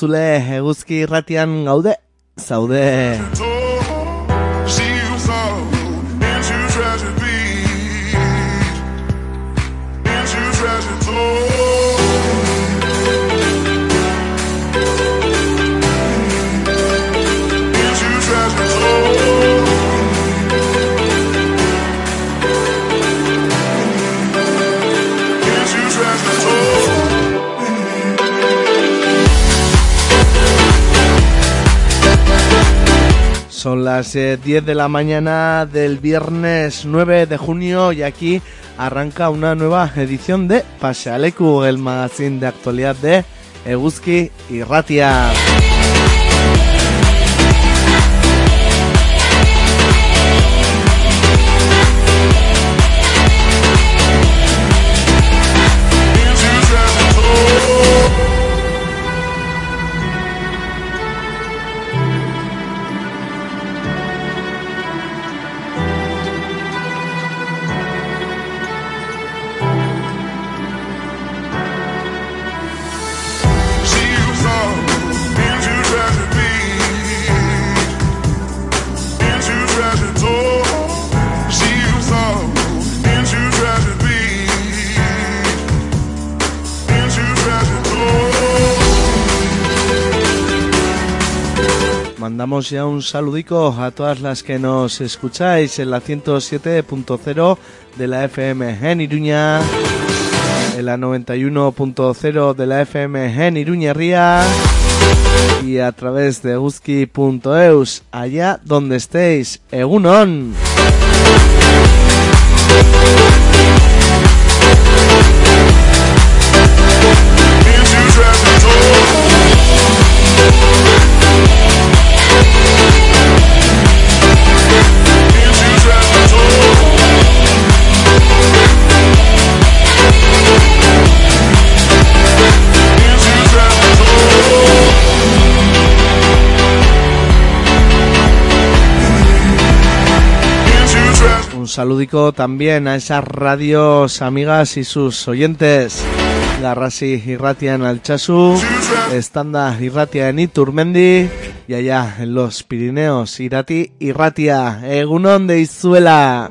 entzule eguzki irratian gaude, zaude. Son las 10 eh, de la mañana del viernes 9 de junio y aquí arranca una nueva edición de Pasealeku, el magazine de actualidad de Eguski y Ratia. Mandamos ya un saludico a todas las que nos escucháis en la 107.0 de la FM en Iruña, en la 91.0 de la FM en Iruña Ría y a través de uski.eus, allá donde estéis, Egunon. Saludico también a esas radios amigas y sus oyentes. Garrasi Irratia en Alchazu, Estanda Irratia en Iturmendi y allá en los Pirineos, Irati Irratia, Egunon de Izuela.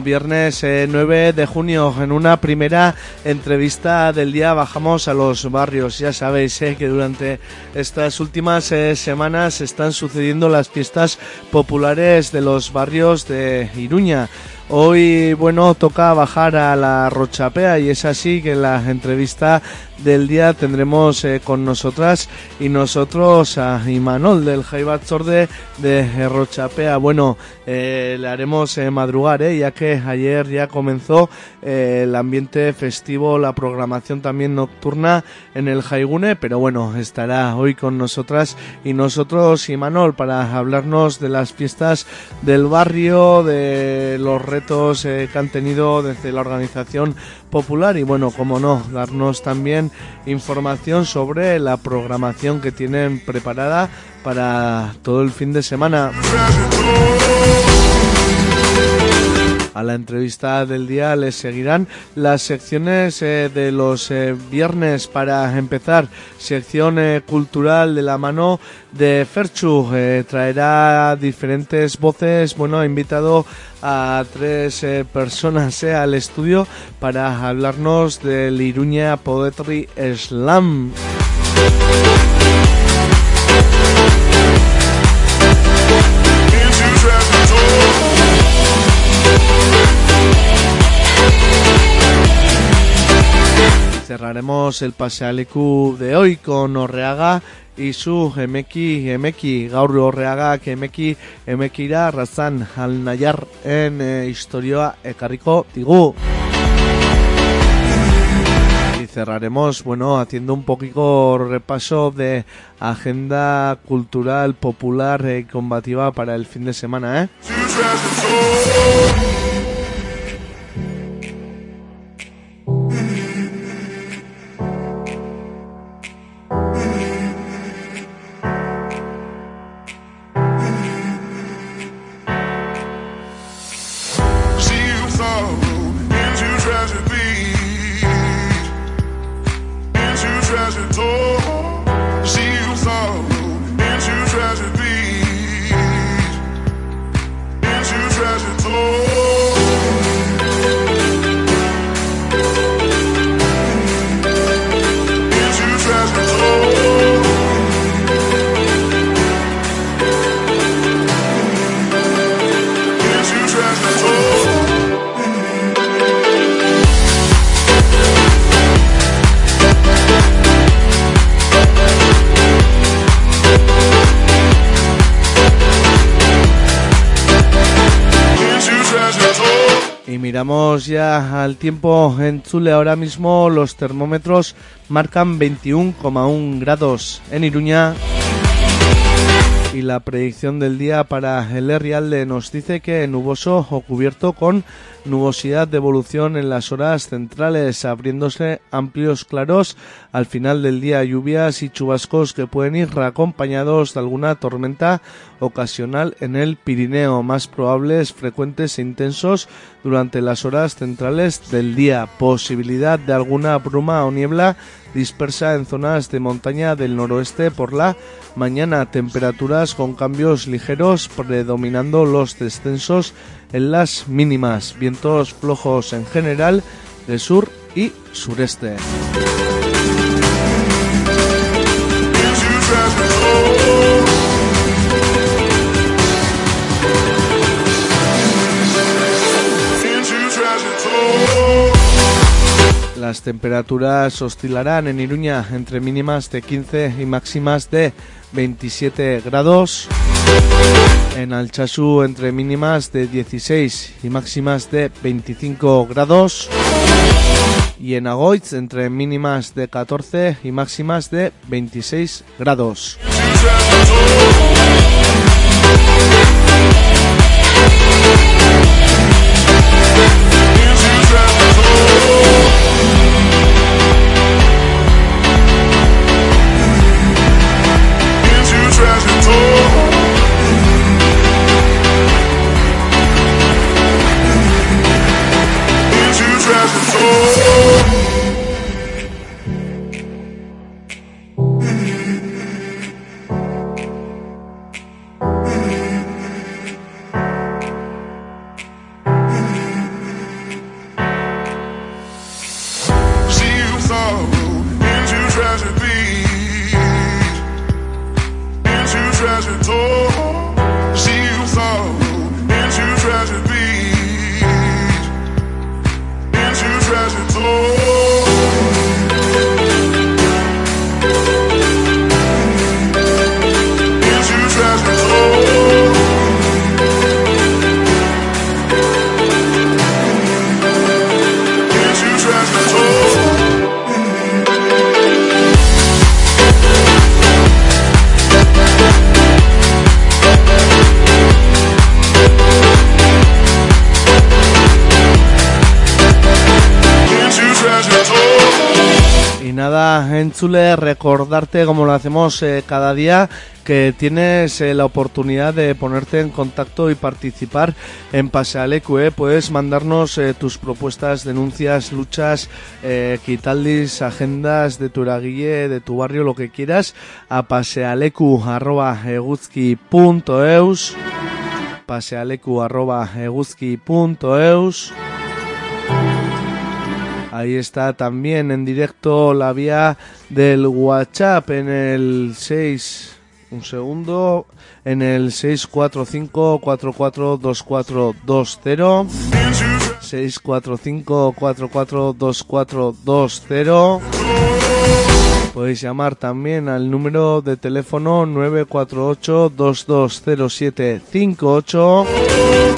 Viernes 9 eh, de junio. En una primera entrevista del día bajamos a los barrios. Ya sabéis eh, que durante estas últimas eh, semanas están sucediendo las fiestas populares de los barrios de Iruña. Hoy, bueno, toca bajar a la Rochapea y es así que la entrevista del día tendremos eh, con nosotras y nosotros a Imanol del Jaibat Sorde de Rochapea. Bueno, eh, le haremos eh, madrugar, ya que ayer ya comenzó el ambiente festivo, la programación también nocturna en el Jaigune, pero bueno, estará hoy con nosotras y nosotros Imanol para hablarnos de las fiestas del barrio, de los retos que han tenido desde la organización popular y bueno, como no, darnos también información sobre la programación que tienen preparada para todo el fin de semana. A la entrevista del día les seguirán las secciones eh, de los eh, viernes para empezar. Sección eh, cultural de la mano de Ferchu. traerá diferentes voces. Bueno, ha invitado a tres personas al estudio para hablarnos del Iruña Poetry Slam. Cerraremos el pasealecu de hoy con Orreaga y su emeki emeki gaur Orreagak emeki razan al nayar en eh, historia ekarriko digu. Y cerraremos, bueno, haciendo un poquito repaso de agenda cultural, popular y combativa para el fin de semana, ¿eh? Miramos ya al tiempo en Chule. Ahora mismo los termómetros marcan 21,1 grados en Iruña y la predicción del día para el Herrialde nos dice que nuboso o cubierto con nubosidad de evolución en las horas centrales, abriéndose amplios claros. Al final del día, lluvias y chubascos que pueden ir acompañados de alguna tormenta ocasional en el Pirineo, más probables, frecuentes e intensos durante las horas centrales del día, posibilidad de alguna bruma o niebla dispersa en zonas de montaña del noroeste por la mañana, temperaturas con cambios ligeros predominando los descensos en las mínimas, vientos flojos en general de sur y sureste. Las temperaturas oscilarán en Iruña entre mínimas de 15 y máximas de 27 grados. En Alchazú entre mínimas de 16 y máximas de 25 grados. Y en Agoitz entre mínimas de 14 y máximas de 26 grados. treasure soul. Nada, en Chule, recordarte, como lo hacemos eh, cada día, que tienes eh, la oportunidad de ponerte en contacto y participar en Pasealecu. eh. Puedes mandarnos eh, tus propuestas, denuncias, luchas, eh, agendas de tu eraguille, de tu barrio, lo que quieras, a pasealecu.eguzki.eus pasealecu.eguzki.eus Ahí está también en directo la vía del WhatsApp en el 6, un segundo, en el 645-442420, 645-442420. Podéis llamar también al número de teléfono 948-220758.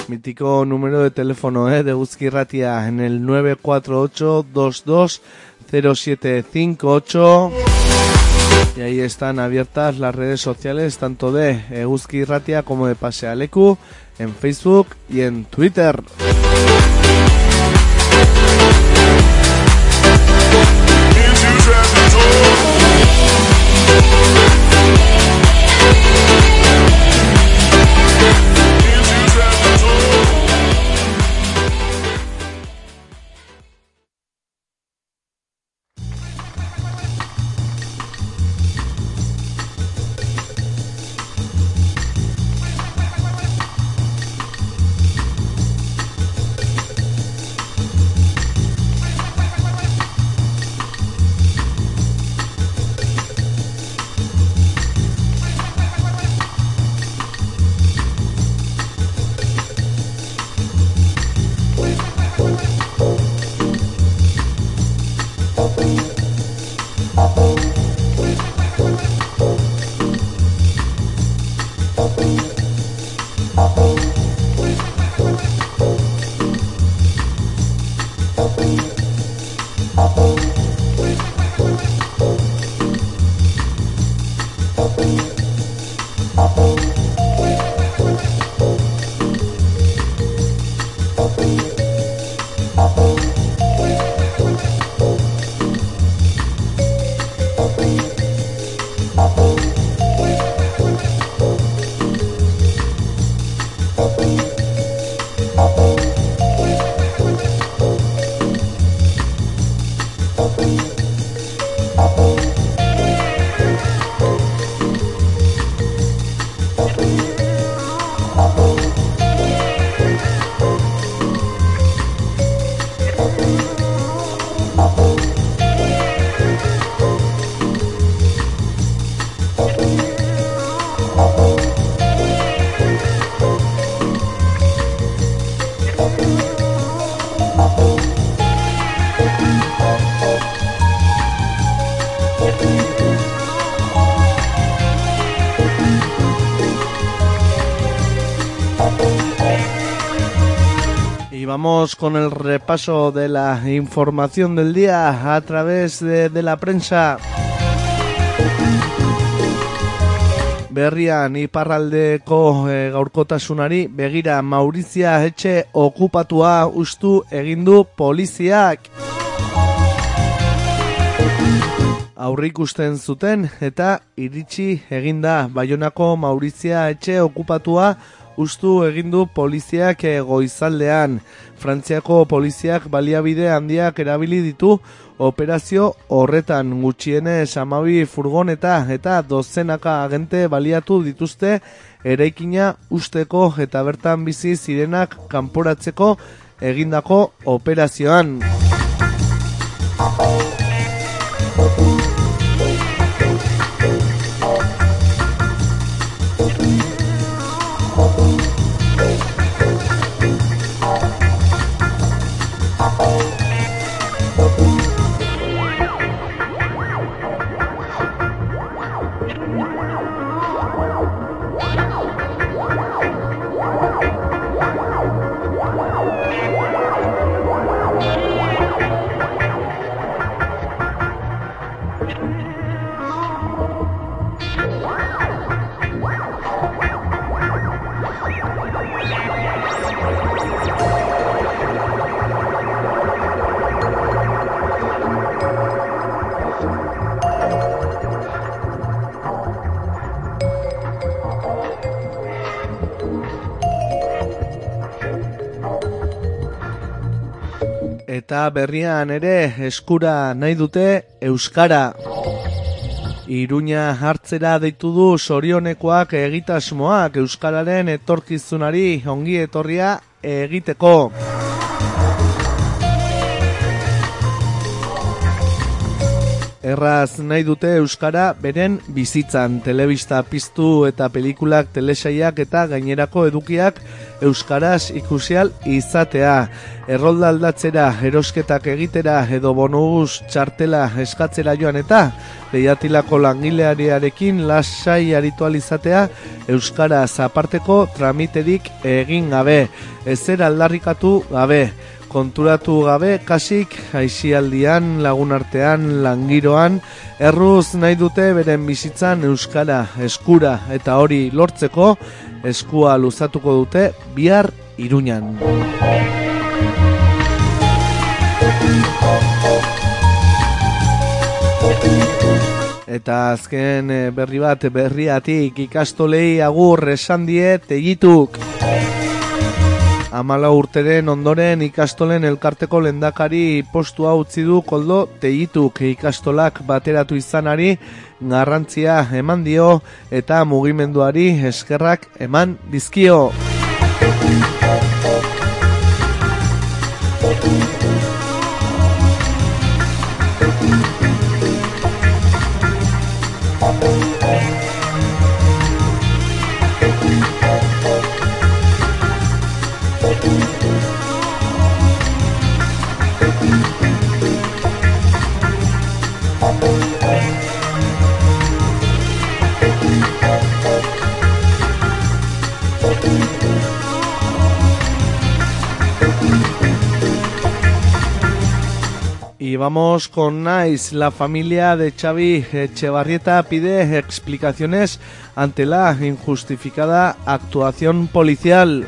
Mítico número de teléfono eh, de Uzki Ratia en el 948-220758. Y ahí están abiertas las redes sociales tanto de Euski Ratia como de Pasealecu en Facebook y en Twitter. Yeah. Vamos con el repaso de la información del día a través de, de la prensa. Berrian iparraldeko e, gaurkotasunari begira Maurizia etxe okupatua ustu egin du poliziak. Aurrikusten zuten eta iritsi eginda Baionako Maurizia etxe okupatua ustu egin du poliziak eh, goizaldean. Frantziako poliziak baliabide handiak erabili ditu operazio horretan gutxienez amabi furgoneta eta dozenaka agente baliatu dituzte eraikina usteko eta bertan bizi zirenak kanporatzeko egindako operazioan. Berrian ere eskura nahi dute Euskara. Iruña hartzera deitu du sorionekoak egitasmoak Euskararen etorkizunari ongi etorria egiteko. Erraz nahi dute Euskara beren bizitzan, telebista piztu eta pelikulak, telesaiak eta gainerako edukiak Euskaraz ikusial izatea. Errolda aldatzera, erosketak egitera edo bonus txartela eskatzera joan eta lehiatilako langileariarekin lasai aritualizatea Euskara zaparteko tramiterik egin gabe, ezer aldarrikatu gabe konturatu gabe kasik aisialdian, lagunartean, langiroan, erruz nahi dute beren bizitzan euskara eskura eta hori lortzeko eskua luzatuko dute bihar iruñan. Eta azken eh, berri bat berriatik ikastolei agur esan die tegituk. Amala urteren ondoren ikastolen elkarteko lendakari postua utzi du koldo teituk ikastolak bateratu izanari garrantzia eman dio eta mugimenduari eskerrak eman dizkio. Vamos con Nice. La familia de Xavi Echevarrieta pide explicaciones ante la injustificada actuación policial.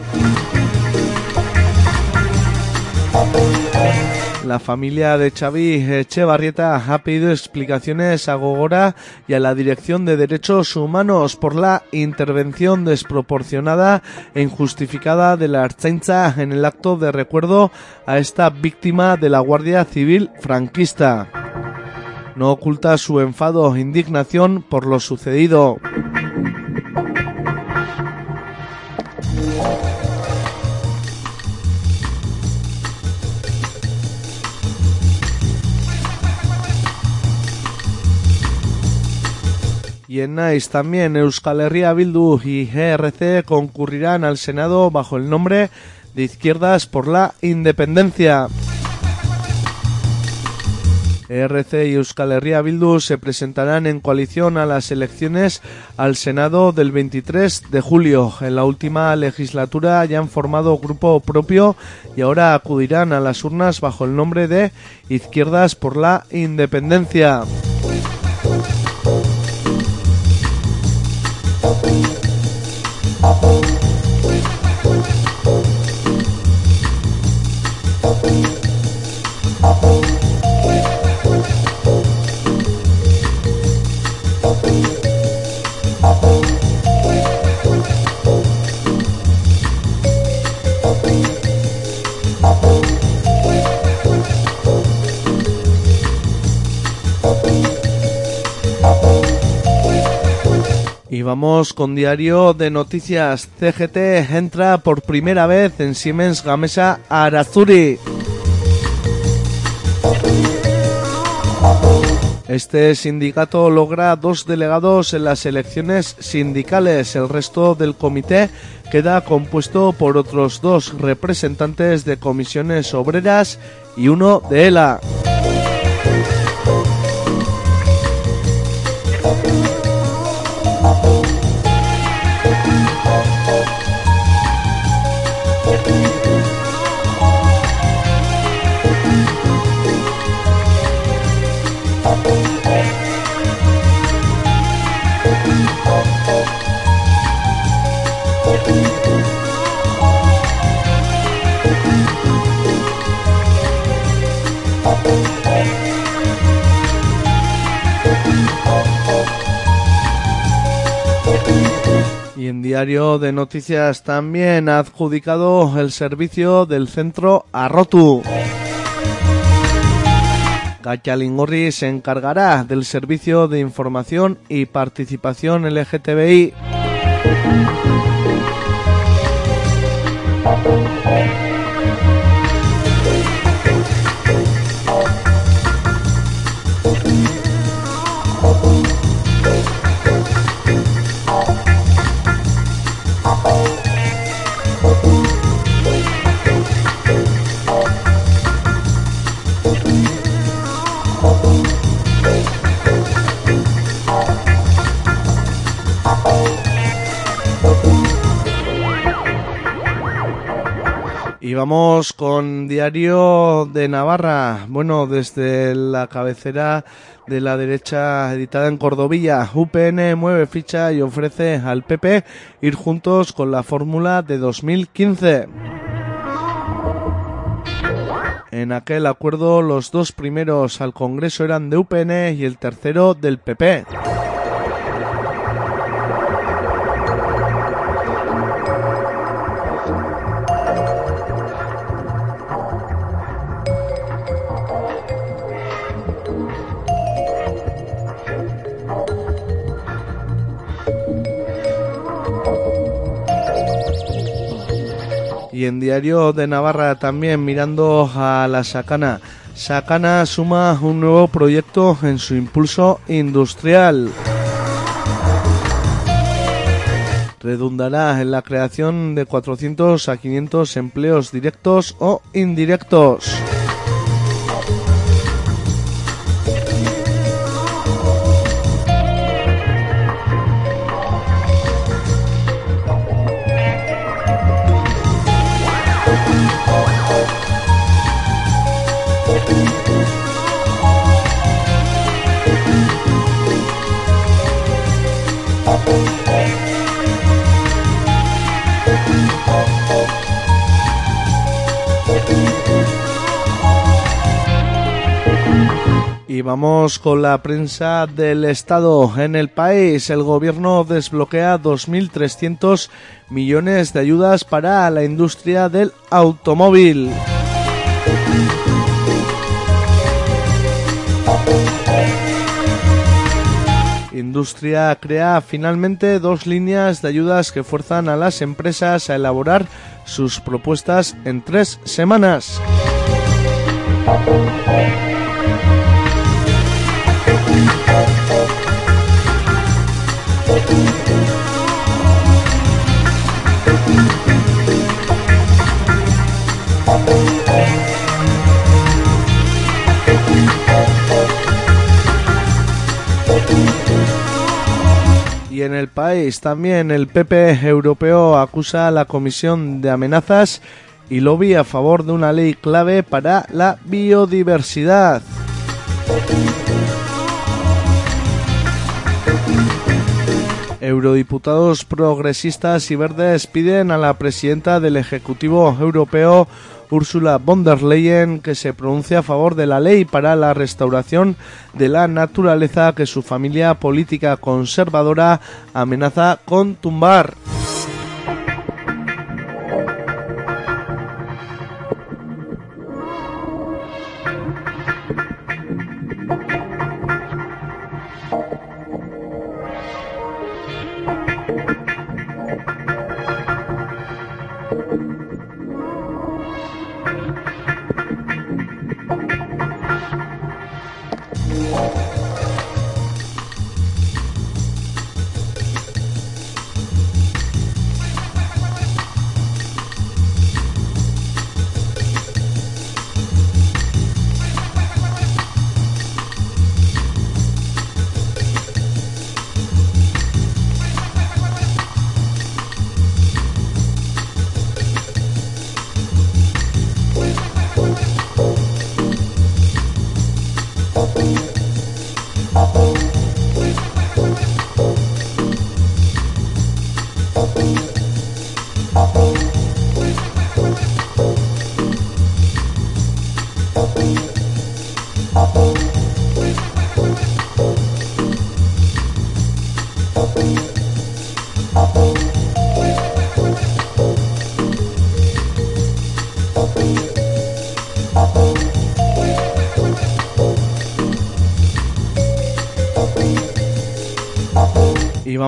La familia de Xavi Echevarrieta ha pedido explicaciones a Gogora y a la Dirección de Derechos Humanos por la intervención desproporcionada e injustificada de la Archaincha en el acto de recuerdo a esta víctima de la Guardia Civil franquista. No oculta su enfado e indignación por lo sucedido. Y en Nice también Euskal Herria Bildu y ERC concurrirán al Senado bajo el nombre de Izquierdas por la Independencia. ERC y Euskal Herria Bildu se presentarán en coalición a las elecciones al Senado del 23 de julio. En la última legislatura ya han formado grupo propio y ahora acudirán a las urnas bajo el nombre de Izquierdas por la Independencia. Y vamos con diario de noticias. CGT entra por primera vez en Siemens Gamesa Arazuri. Este sindicato logra dos delegados en las elecciones sindicales. El resto del comité queda compuesto por otros dos representantes de comisiones obreras y uno de ELA. De Noticias también ha adjudicado el servicio del centro Arrotu. Gachalingorri se encargará del servicio de información y participación LGTBI. Vamos con Diario de Navarra. Bueno, desde la cabecera de la derecha editada en Cordovilla, UPN mueve ficha y ofrece al PP ir juntos con la fórmula de 2015. En aquel acuerdo los dos primeros al Congreso eran de UPN y el tercero del PP. Y en Diario de Navarra también mirando a la Sacana. Sacana suma un nuevo proyecto en su impulso industrial. Redundará en la creación de 400 a 500 empleos directos o indirectos. Y vamos con la prensa del Estado. En el país, el gobierno desbloquea 2.300 millones de ayudas para la industria del automóvil. Industria crea finalmente dos líneas de ayudas que fuerzan a las empresas a elaborar sus propuestas en tres semanas. Y en el país también el PP europeo acusa a la Comisión de Amenazas y lobby a favor de una ley clave para la biodiversidad. Eurodiputados progresistas y verdes piden a la presidenta del Ejecutivo Europeo, Ursula von der Leyen, que se pronuncie a favor de la ley para la restauración de la naturaleza que su familia política conservadora amenaza con tumbar.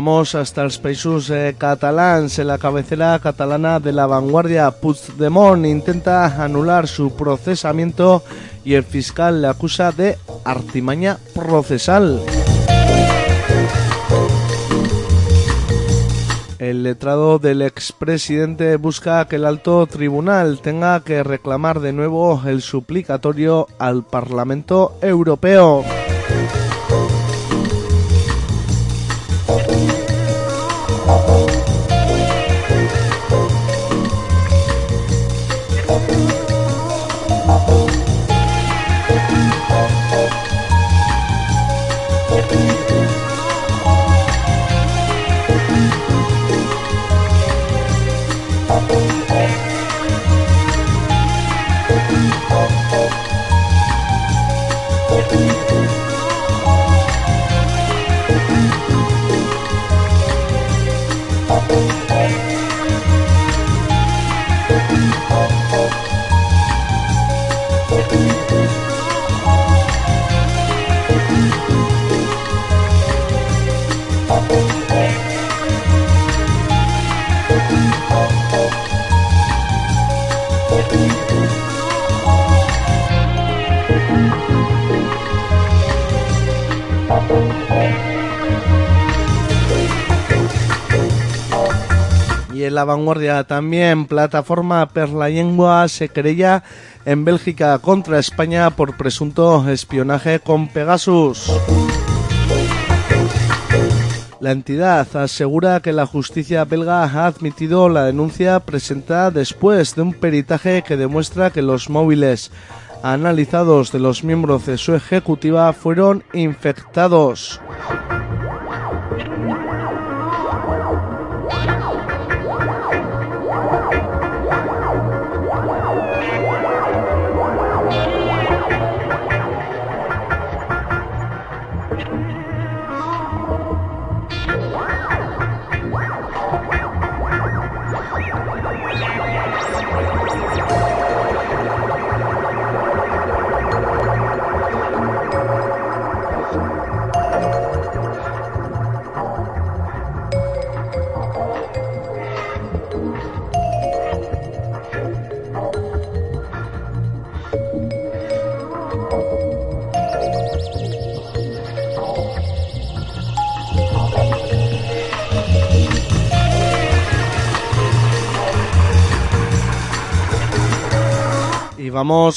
Vamos hasta els països eh, catalans. La cabecera catalana de la vanguardia, Puigdemont intenta anular su procesamiento y el fiscal le acusa de artimaña procesal. El letrado del expresidente busca que el alto tribunal tenga que reclamar de nuevo el suplicatorio al Parlamento Europeo. Thank you. Y en la vanguardia también, plataforma per la lengua se querella en Bélgica contra España por presunto espionaje con Pegasus. La entidad asegura que la justicia belga ha admitido la denuncia presentada después de un peritaje que demuestra que los móviles analizados de los miembros de su ejecutiva fueron infectados.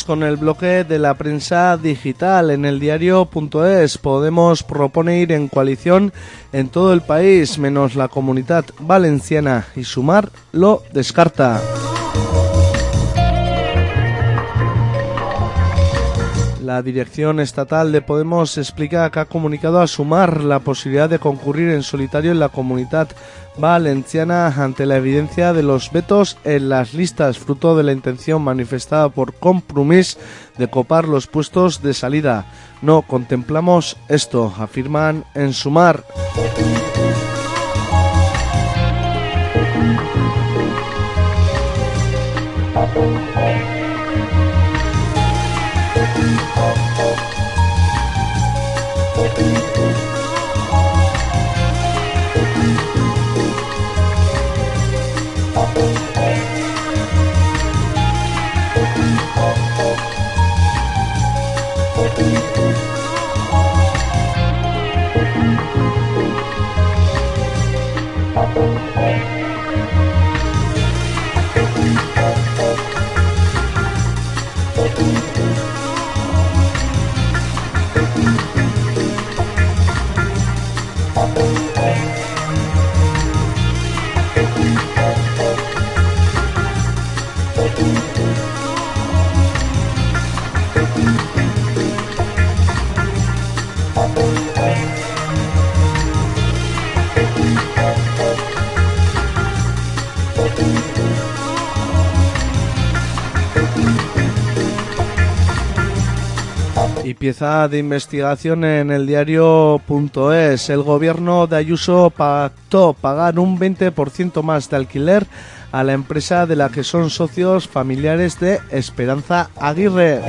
Con el bloque de la prensa digital. En el diario.es Podemos propone ir en coalición en todo el país, menos la comunidad valenciana, y Sumar lo descarta. La dirección estatal de Podemos explica que ha comunicado a Sumar la posibilidad de concurrir en solitario en la comunidad valenciana ante la evidencia de los vetos en las listas, fruto de la intención manifestada por Compromís de copar los puestos de salida. No contemplamos esto, afirman en Sumar. De investigación en el diario.es. El gobierno de Ayuso pactó pagar un 20% más de alquiler a la empresa de la que son socios familiares de Esperanza Aguirre.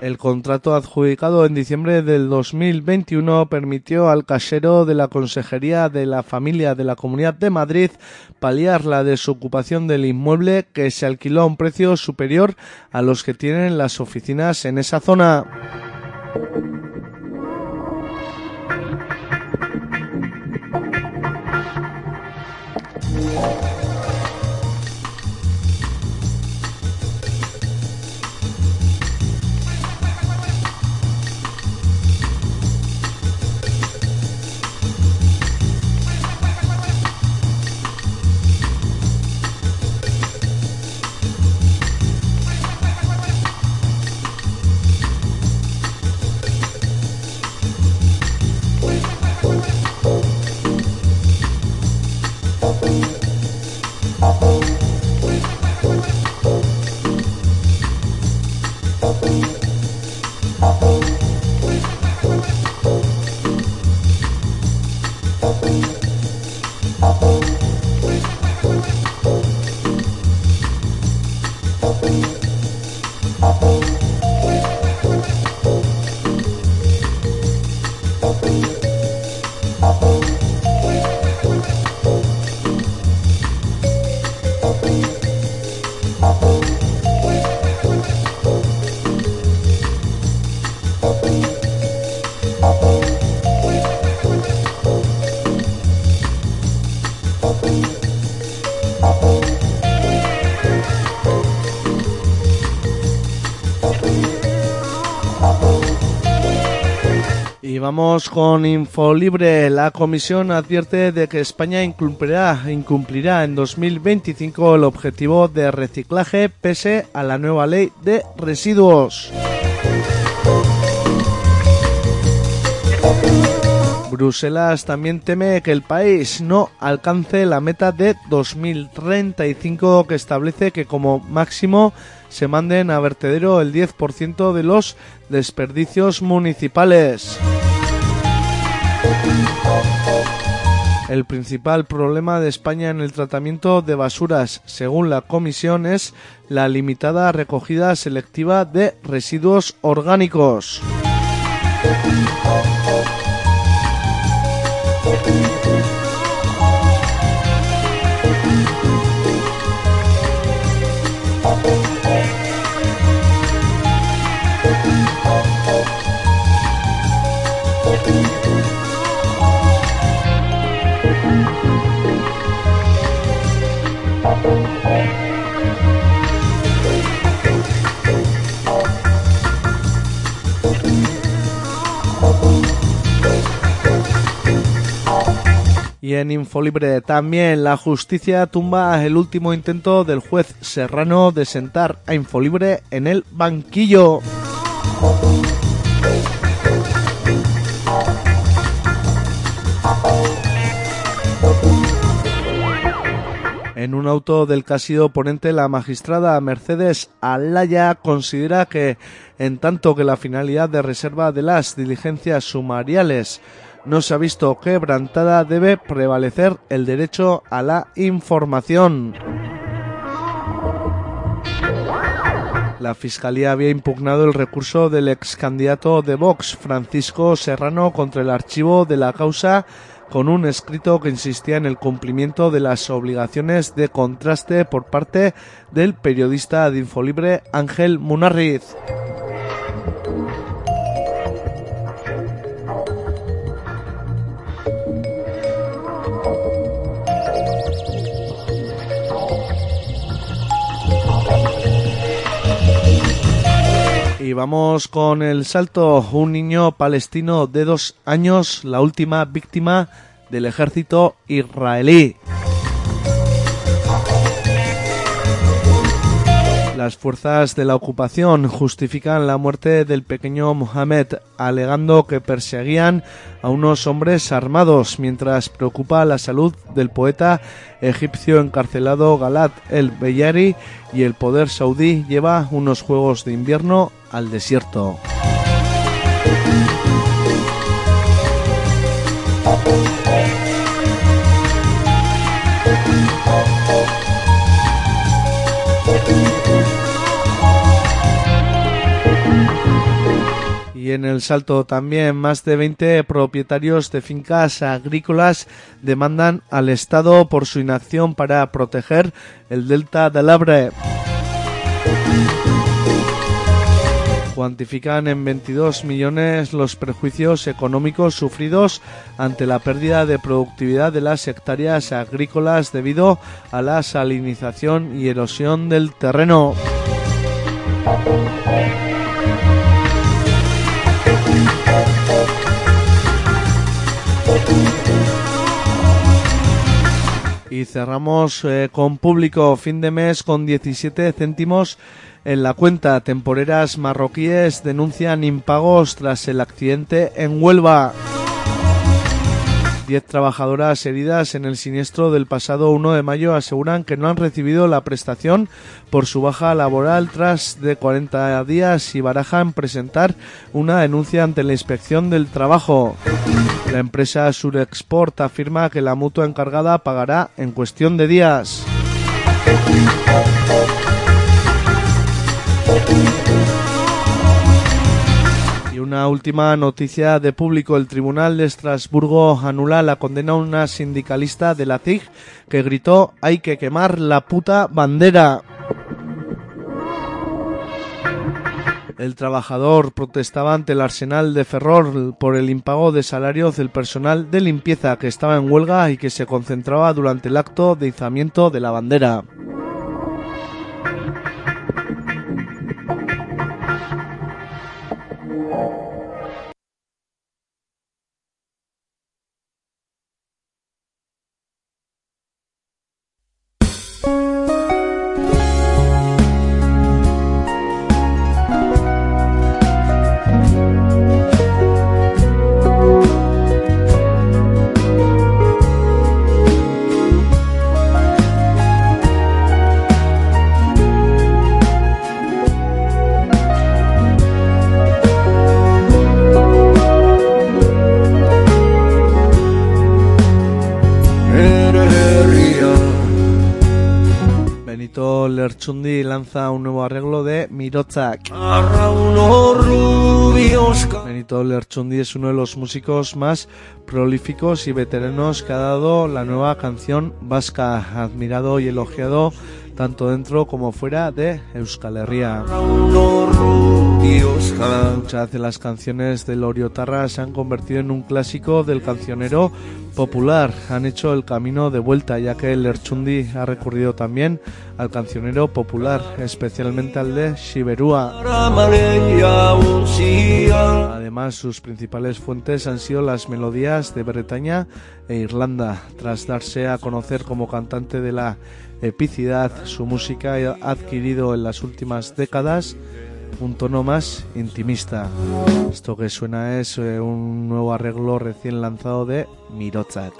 El contrato adjudicado en diciembre del 2021 permitió al casero de la Consejería de la Familia de la Comunidad de Madrid paliar la desocupación del inmueble que se alquiló a un precio superior a los que tienen las oficinas en esa zona. Y vamos con Infolibre. La comisión advierte de que España incumplirá, incumplirá en 2025 el objetivo de reciclaje pese a la nueva ley de residuos. Bruselas también teme que el país no alcance la meta de 2035 que establece que como máximo se manden a vertedero el 10% de los desperdicios municipales. El principal problema de España en el tratamiento de basuras, según la Comisión, es la limitada recogida selectiva de residuos orgánicos. Y en Infolibre también la justicia tumba el último intento del juez Serrano de sentar a Infolibre en el banquillo. En un auto del que ha sido ponente la magistrada Mercedes Alaya considera que, en tanto que la finalidad de reserva de las diligencias sumariales no se ha visto quebrantada, debe prevalecer el derecho a la información. La Fiscalía había impugnado el recurso del ex candidato de Vox, Francisco Serrano, contra el archivo de la causa con un escrito que insistía en el cumplimiento de las obligaciones de contraste por parte del periodista de Infolibre Ángel Munarriz. Y vamos con el salto. Un niño palestino de dos años, la última víctima del ejército israelí. Las fuerzas de la ocupación justifican la muerte del pequeño Mohamed, alegando que perseguían a unos hombres armados, mientras preocupa la salud del poeta egipcio encarcelado Galat el Beyari y el poder saudí lleva unos juegos de invierno al desierto. Y en el salto también más de 20 propietarios de fincas agrícolas demandan al Estado por su inacción para proteger el delta del Abre. Cuantifican en 22 millones los perjuicios económicos sufridos ante la pérdida de productividad de las hectáreas agrícolas debido a la salinización y erosión del terreno. Y cerramos eh, con público fin de mes con 17 céntimos en la cuenta. Temporeras marroquíes denuncian impagos tras el accidente en Huelva. 10 trabajadoras heridas en el siniestro del pasado 1 de mayo aseguran que no han recibido la prestación por su baja laboral tras de 40 días y barajan presentar una denuncia ante la inspección del trabajo. La empresa Surexport afirma que la mutua encargada pagará en cuestión de días. Y una última noticia de público. El Tribunal de Estrasburgo anula la condena a una sindicalista de la CIG que gritó hay que quemar la puta bandera. El trabajador protestaba ante el arsenal de Ferrol por el impago de salarios del personal de limpieza que estaba en huelga y que se concentraba durante el acto de izamiento de la bandera. Lerchundi lanza un nuevo arreglo de Mirotzak. Benito Lerchundi es uno de los músicos más prolíficos y veteranos que ha dado la nueva canción vasca, admirado y elogiado tanto dentro como fuera de Euskal Herria. Muchas de las canciones del Oriotarra se han convertido en un clásico del cancionero popular. Han hecho el camino de vuelta, ya que el Lerchundi ha recurrido también al cancionero popular, especialmente al de Shiberua. Además, sus principales fuentes han sido las melodías de Bretaña e Irlanda. Tras darse a conocer como cantante de la epicidad, su música ha adquirido en las últimas décadas un tono más intimista. Esto que suena es eh, un nuevo arreglo recién lanzado de Mirotzak.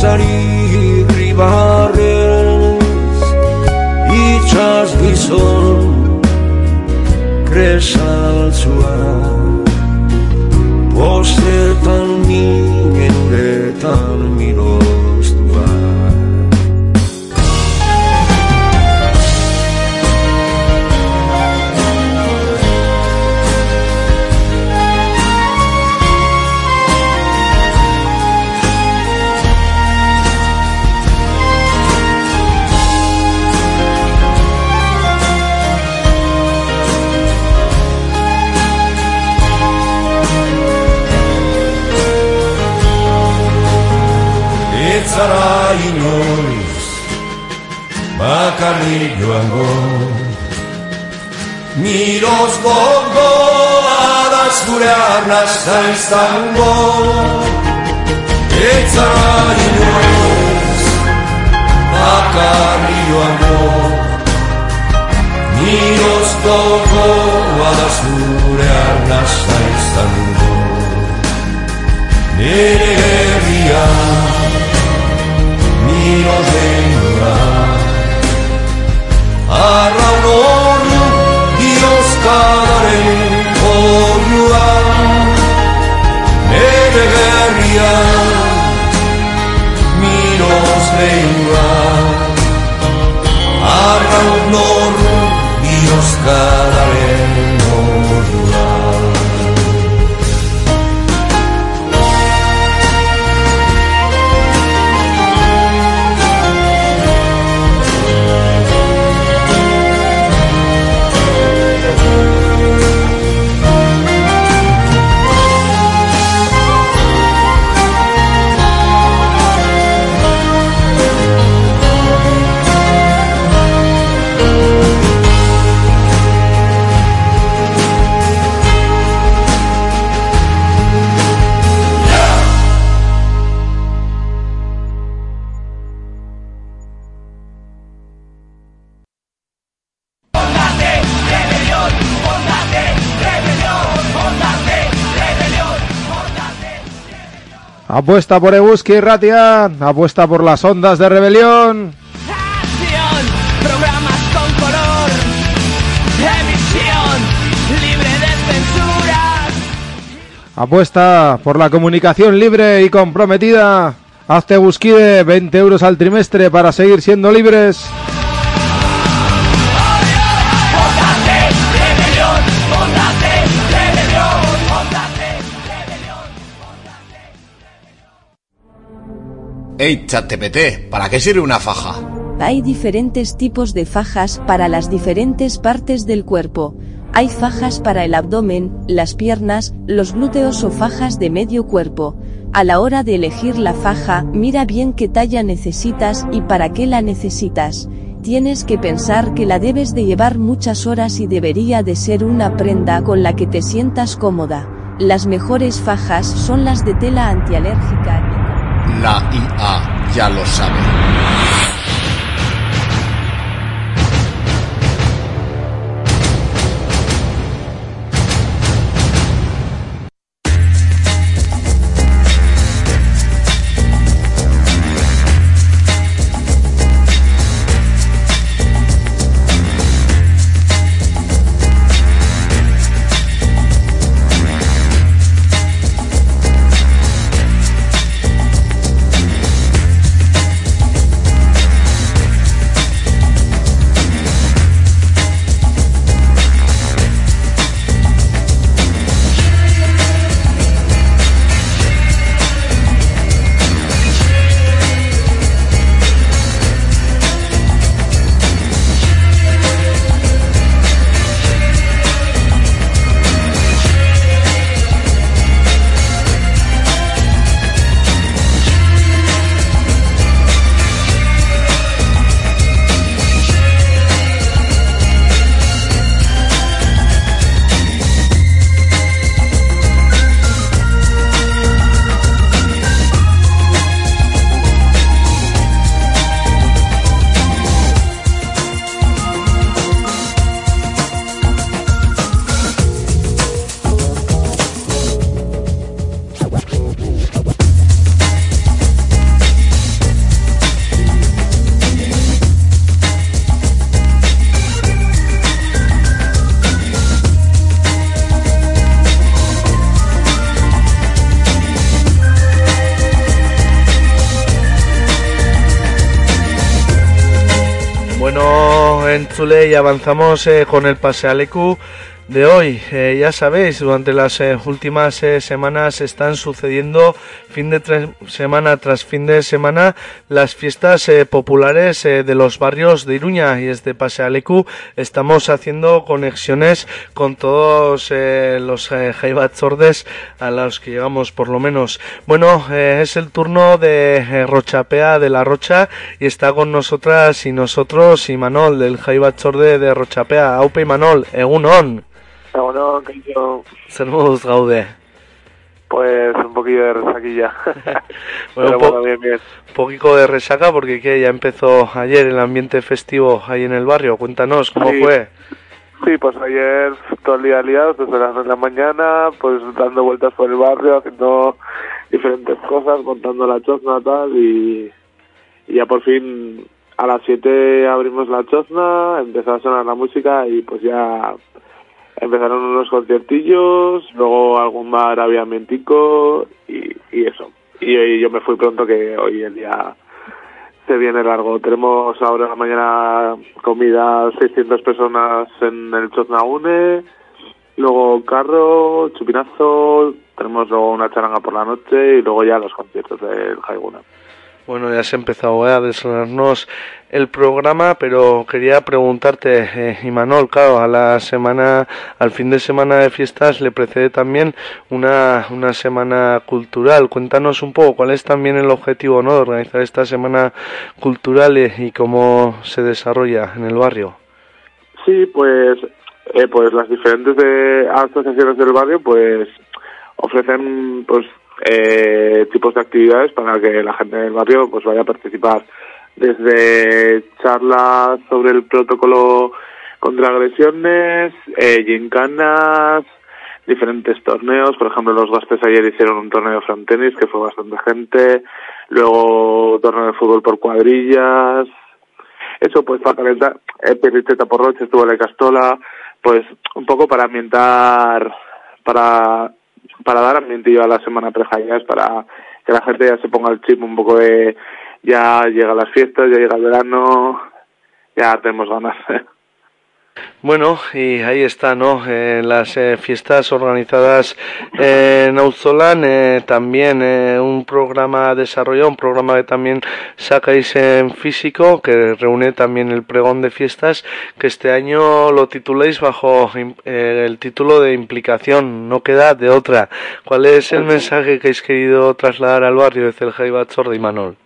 鎖 joango. Miroz gogo adaz gure arnazta izango. Etzari noiz bakarri joango. Miroz gogo adaz gure arnazta izango. Nere herria Miroz gogo denura Arraun horru Diozkadaren horrua Nere gerria Miroz denura Arraun horru Apuesta por Eguski y Ratia, apuesta por las ondas de rebelión. Acción, programas con color, emisión libre de censuras. Apuesta por la comunicación libre y comprometida. Hazte Busquide 20 euros al trimestre para seguir siendo libres. Ey, ChatGPT, ¿para qué sirve una faja? Hay diferentes tipos de fajas para las diferentes partes del cuerpo. Hay fajas para el abdomen, las piernas, los glúteos o fajas de medio cuerpo. A la hora de elegir la faja, mira bien qué talla necesitas y para qué la necesitas. Tienes que pensar que la debes de llevar muchas horas y debería de ser una prenda con la que te sientas cómoda. Las mejores fajas son las de tela antialérgica. La IA ya lo sabe. Y avanzamos eh, con el pase al EQ de hoy. Eh, ya sabéis, durante las eh, últimas semanas están sucediendo fin de semana tras fin de semana las fiestas eh, populares eh, de los barrios de Iruña y desde Pase al EQ estamos haciendo conexiones con todos eh, los eh, jaibatzordes a los que llegamos por lo menos. Bueno, eh, es el turno de eh, Rochapea de la Rocha y está con nosotras y nosotros y Manol del Jaibatzorde de Rochapea. Aupe y Manol, egunon. Yo, Zer moduz gaude. Pues un poquillo de resaquilla. Bueno, Pero po- bueno, bien, bien. Un poquito de resaca porque ¿qué? ya empezó ayer el ambiente festivo ahí en el barrio. Cuéntanos cómo Sí. fue. Sí, pues ayer todo el día liados, desde las 9 de la mañana, pues dando vueltas por el barrio, haciendo diferentes cosas, montando la chozna tal, y, y ya por fin a las 7 abrimos la chozna, empezó a sonar la música y pues ya empezaron unos conciertillos, luego algún bar y, eso. Y, y yo me fui pronto que hoy el día se viene largo. Tenemos ahora en la mañana comida 600 personas en el Choznaune, luego carro, chupinazo, tenemos luego una charanga por la noche y luego ya los conciertos del Jaiguna. Bueno, ya se ha empezado eh, a desgranarnos el programa, pero quería preguntarte, eh, Imanol, claro, a la semana, al fin de semana de fiestas le precede también una, una semana cultural. Cuéntanos un poco cuál es también el objetivo ¿no? de organizar esta semana cultural y, y cómo se desarrolla en el barrio. Sí, pues, eh, pues las diferentes de asociaciones del barrio, pues ofrecen, pues, eh, tipos de actividades para que la gente del barrio, pues, vaya a participar. Desde charlas sobre el protocolo contra agresiones, eh, gincanas, diferentes torneos, por ejemplo los Gastes ayer hicieron un torneo de frontenis que fue bastante gente, luego torneo de fútbol por cuadrillas, eso pues para calentar, eh, por Roche estuvo la Castola, pues un poco para ambientar, para, para dar ambientillo a la semana prejañas, para que la gente ya se ponga el chip un poco de ya llega las fiestas, ya llega el verano, ya tenemos ganas. Bueno, y ahí está, ¿no? Eh, las eh, fiestas organizadas en Auzolan, eh, también eh, un programa desarrollado, un programa que también sacáis en físico, que reúne también el pregón de fiestas, que este año lo tituláis bajo eh, el título de implicación, no queda de otra. ¿Cuál es el mensaje que habéis querido trasladar al barrio de Celja Chorda y Manol?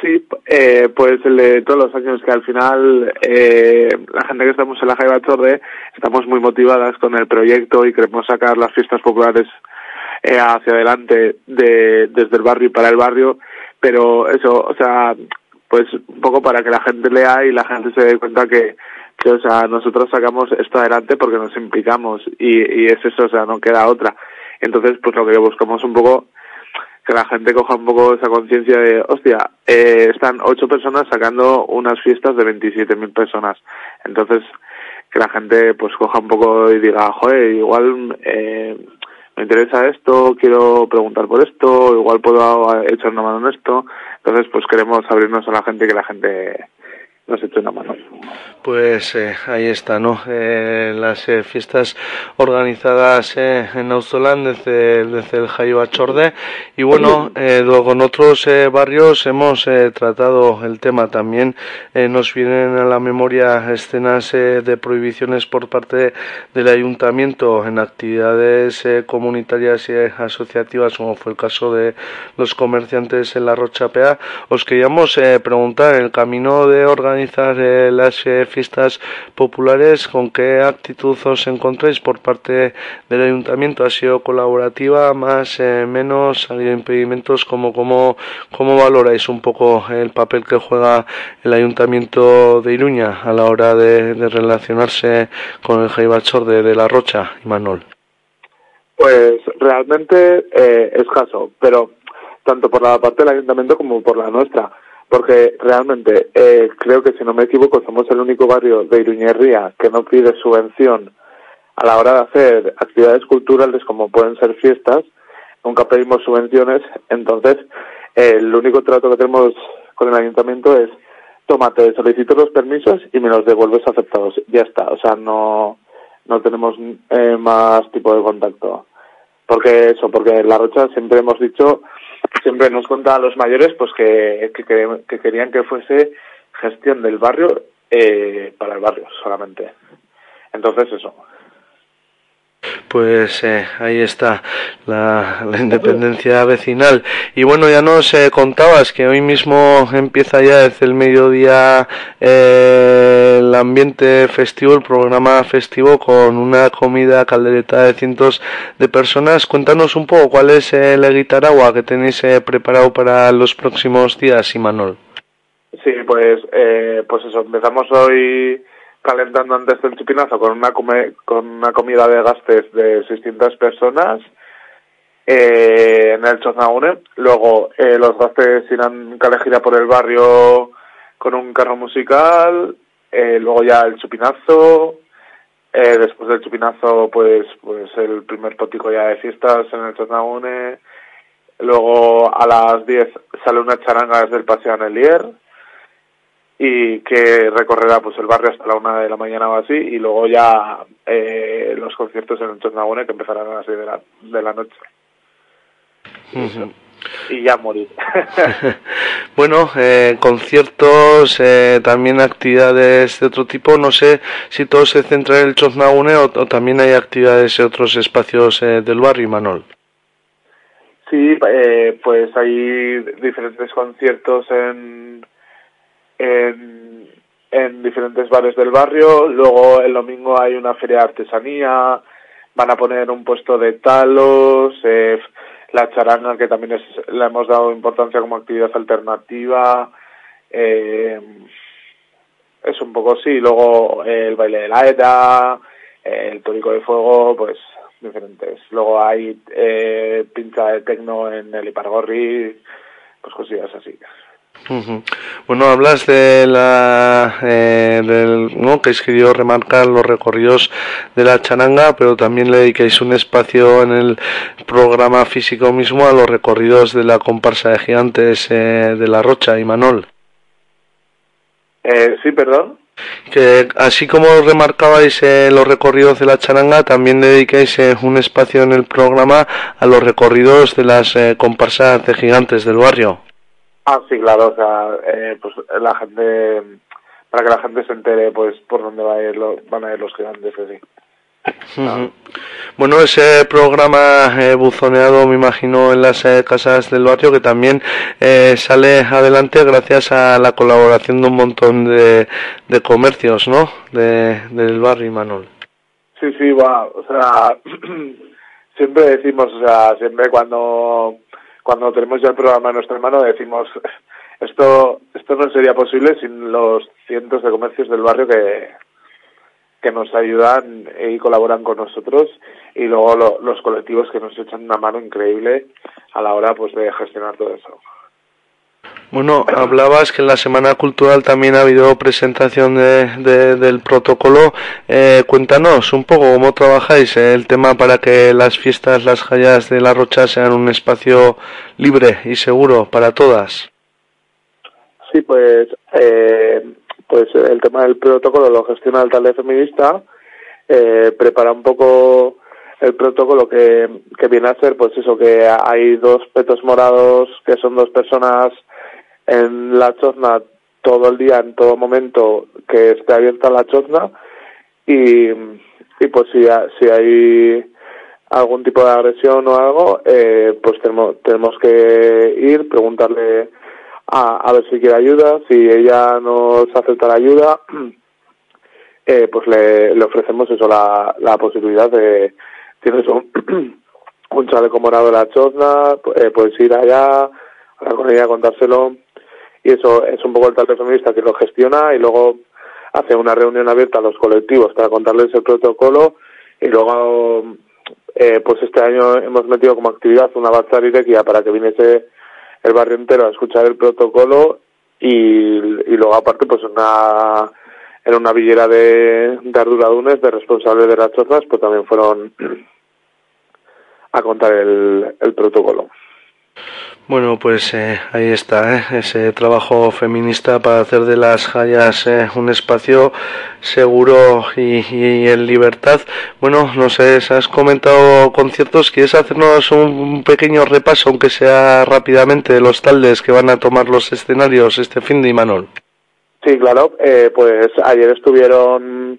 Sí, eh, pues el de todos los años que al final eh, la gente que estamos en la Jaiba Chorde estamos muy motivadas con el proyecto y queremos sacar las fiestas populares eh, hacia adelante de, desde el barrio y para el barrio, pero eso, o sea, pues un poco para que la gente lea y la gente se dé cuenta que, que o sea, nosotros sacamos esto adelante porque nos implicamos y, y es eso, o sea, no queda otra. Entonces, pues lo que buscamos un poco que la gente coja un poco esa conciencia de, hostia, eh, están ocho personas sacando unas fiestas de 27.000 personas. Entonces, que la gente pues coja un poco y diga, joder, igual eh, me interesa esto, quiero preguntar por esto, igual puedo echar una mano en esto. Entonces, pues queremos abrirnos a la gente y que la gente nos eche una mano. Pues eh, ahí está, ¿no? Eh, las eh, fiestas organizadas eh, en Auzolan desde, desde el Jaiba Chorde y bueno, eh, luego en otros eh, barrios hemos tratado el tema también. Nos vienen a la memoria escenas de prohibiciones por parte del ayuntamiento en actividades comunitarias y asociativas, como fue el caso de los comerciantes en la Rochapea. Os queríamos preguntar, el camino de organizar las eh, fiestas populares, ¿con qué actitud os encontráis por parte del ayuntamiento? ¿Ha sido colaborativa, más, eh, menos? ¿Ha habido impedimentos? ¿Cómo, cómo, ¿Cómo valoráis un poco el papel que juega el ayuntamiento de Iruña a la hora de, relacionarse con el Jaibachor de, de La Rocha y Manol? Pues realmente eh, escaso, pero tanto por la parte del ayuntamiento como por la nuestra, porque realmente eh, creo que si no me equivoco somos el único barrio de Iruñería que no pide subvención a la hora de hacer actividades culturales como pueden ser fiestas, nunca pedimos subvenciones, entonces el único trato que tenemos con el ayuntamiento es toma, te solicito los permisos y me los devuelves aceptados, ya está, o sea, no, no tenemos eh, más tipo de contacto. Porque eso, porque en La Rocha siempre hemos dicho, siempre nos cuenta a los mayores pues que, que, que- que querían que fuese gestión del barrio eh, para el barrio solamente. Entonces eso. Pues eh, ahí está la, la independencia vecinal. Y bueno, ya nos eh, contabas que hoy mismo empieza ya desde el mediodía eh, el ambiente festivo, el programa festivo con una comida caldereta de cientos de personas. Cuéntanos un poco cuál es eh, el guitaragua que tenéis preparado para los próximos días, Imanol. Sí, pues, pues eso, empezamos hoy calentando antes del chupinazo con una, con una comida de gastes de 600 personas eh, en el Choznaune. Luego eh, los gastes irán calejira por el barrio con un carro musical. eh, luego ya el chupinazo. eh, después del chupinazo, pues, pues el primer potico ya de fiestas en el Choznaune. Luego a las 10 sale una charanga desde el Paseo Anelier y que recorrerá pues el barrio hasta la una de la mañana o así y luego ya eh, los conciertos en el Chosnagune que empezarán a las seis de la, de la noche y ya morir Bueno, eh, conciertos, eh, también actividades de otro tipo. No sé si todo se centra en el Choznaune o, o también hay actividades en otros espacios eh, del barrio, Manol. sí eh, pues hay diferentes conciertos en en en diferentes bares del barrio luego el domingo hay una feria de artesanía van a poner un puesto de talos eh, la charanga que también es, le hemos dado importancia como actividad alternativa eh, es un poco sí luego eh, el baile de la ETA eh, el tórico de fuego pues diferentes. Luego hay pincha de tecno en el Ipargorri, pues cosillas así. Bueno, hablas de la eh, del, ¿no? que querido remarcar los recorridos de la charanga, pero también le dedicáis un espacio en el programa físico mismo a los recorridos de la comparsa de gigantes eh, de la Rocha y Manol. Eh, sí, perdón. Que así como remarcabais eh, los recorridos de la charanga, también le dedicáis eh, un espacio en el programa a los recorridos de las eh, comparsas de gigantes del barrio. Ah, sí, claro, o sea, eh, pues la gente, para que la gente se entere, pues, por dónde va a ir lo- van a ir los gigantes, que sí. Ujú. Bueno, ese programa eh, buzoneado, me imagino, en las eh, casas del barrio, que también eh, sale adelante gracias a la colaboración de un montón de, de comercios, ¿no? De, del barrio Imanol. Sí, sí, va, o sea, siempre decimos, o sea, siempre cuando, cuando tenemos ya el programa en nuestra mano decimos, esto, esto no sería posible sin los cientos de comercios del barrio que, que nos ayudan y colaboran con nosotros y luego lo- los colectivos que nos echan una mano increíble a la hora pues de gestionar todo eso. Bueno, hablabas que en la Semana Cultural también ha habido presentación de, de- del protocolo. Eh, cuéntanos un poco cómo trabajáis eh, el tema para que las fiestas, las jallas de la Rocha sean un espacio libre y seguro para todas. Sí, pues, eh, pues el tema del protocolo lo gestiona el taller feminista, eh, prepara un poco el protocolo que, que viene a ser, pues eso, que hay dos petos morados, que son dos personas en la chozna todo el día, en todo momento que esté abierta la chozna, y, y pues si, si hay algún tipo de agresión o algo, eh, pues tenemos, tenemos que ir, preguntarle a, a ver si quiere ayuda, si ella nos acepta la ayuda, eh, pues le, le ofrecemos eso, la, la posibilidad de, tienes un, un chaleco morado en la chozna, eh, puedes ir allá, hablar con ella, contárselo, y eso es un poco el tal feminista que lo gestiona y luego hace una reunión abierta a los colectivos para contarles el protocolo y luego eh, pues este año hemos metido como actividad una batzarirequia para que viniese el barrio entero a escuchar el protocolo y, luego aparte pues una en una villera de, de Arduradunes de responsables de las chozas pues también fueron a contar el, el protocolo. Bueno, pues eh, ahí está, ¿eh? ese trabajo feminista para hacer de las jallas eh, un espacio seguro y, en libertad. Bueno, no sé, has comentado conciertos, ¿quieres hacernos un pequeño repaso, aunque sea rápidamente, de los taldes que van a tomar los escenarios este fin de Imanol? Sí, claro. Eh, pues ayer estuvieron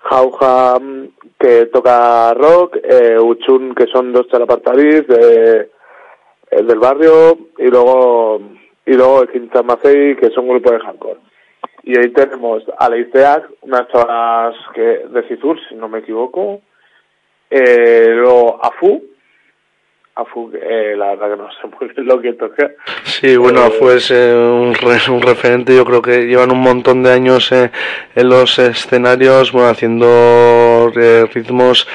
Jauja, mm, que toca rock, eh, Uchun, que son dos chalapartaris de, eh, del barrio, y luego y luego el Quintamacei, que son un grupo de hardcore. Y ahí tenemos a Leiceac, unas chavalas que, de Cizur, si no me equivoco, eh, luego Afu, Afu, eh, la verdad que no sé muy bien lo que toca, Sí, bueno, Eh, pues eh, un, re- un referente, yo creo que llevan un montón de años eh, en los escenarios, bueno, haciendo ritmos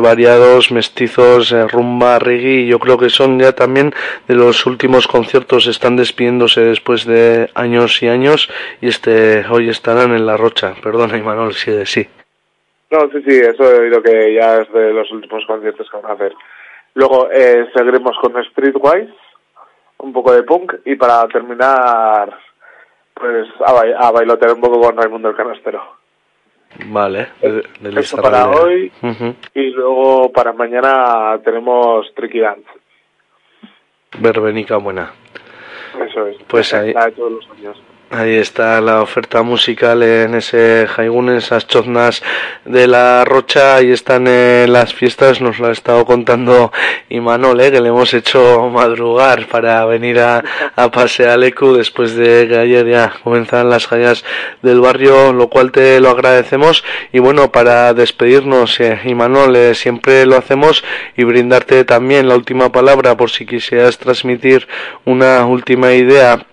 variados, mestizos, rumba, reggae, y yo creo que son ya también de los últimos conciertos, están despidiéndose después de años y años, y este hoy estarán en La Rocha, perdona Imanol, sigue, sí. No, sí, sí, eso he oído que ya es de los últimos conciertos que van a hacer. Luego eh, seguiremos con Streetwise, un poco de punk, y para terminar, pues a, a bailotear un poco con Raimundo el Canastero. Vale, de, de Eso para hoy, y luego para mañana tenemos Tricky Dance. Verbenica buena. Eso es. Pues ahí- La de todos los años. Ahí está la oferta musical en ese Jaigun, en esas choznas de la Rocha. Ahí están eh, las fiestas, nos lo ha estado contando Imanol, eh, que le hemos hecho madrugar para venir a, a pasear Ecu después de que ayer ya comenzaran las jallas del barrio, lo cual te lo agradecemos. Y bueno, para despedirnos, eh, Imanol, eh, siempre lo hacemos y brindarte también la última palabra por si quisieras transmitir una última idea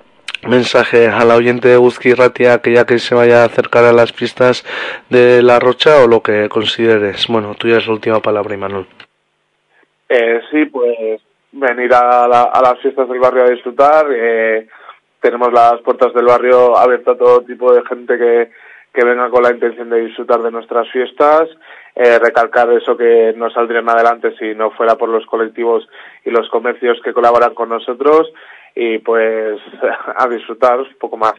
mensaje a la oyente de Uzki Ratia que ya que se vaya a acercar a las fiestas de La Rocha o lo que consideres. Bueno, tuya es la última palabra, Imanol. Eh, sí, pues venir a, la- las fiestas del barrio a disfrutar. eh, tenemos las puertas del barrio abiertas a todo tipo de gente que, que venga con la intención de disfrutar de nuestras fiestas. Eh, recalcar eso que no saldrían adelante si no fuera por los colectivos y los comercios que colaboran con nosotros. Y pues a disfrutar un poco más.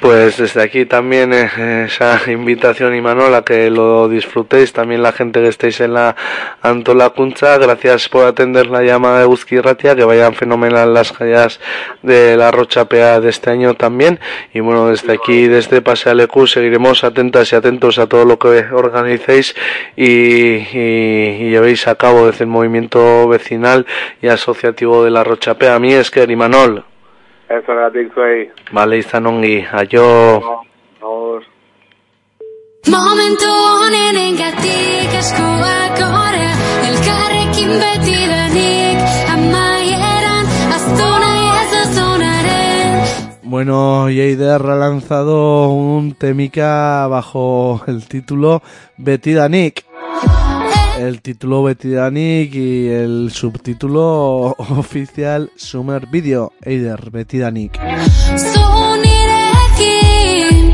Pues desde aquí también eh, esa invitación, Imanol, a que lo disfrutéis, también la gente que estéis en la Antola Cuncha, gracias por atender la llamada de Guzki Ratia, que vayan fenomenal las calles de la Rocha Pea de este año también, y bueno, desde aquí, desde Pasealecu, seguiremos atentas y atentos a todo lo que organicéis y, y- y llevéis a cabo desde el movimiento vecinal y asociativo de la Rocha Pea. A mí es que, Imanol, Eso negatik zuei. vale, izan ongi, aio... Nos. Momentu honenengatik eskuak gora Elkarrekin beti danik Amaieran aztu nahi ez duzunaren Bueno, Yeider ha lanzado un temica bajo el título Betidanik. El título Betidanik y el subtítulo oficial Summer Video. Eider, Betidanik. Nirekin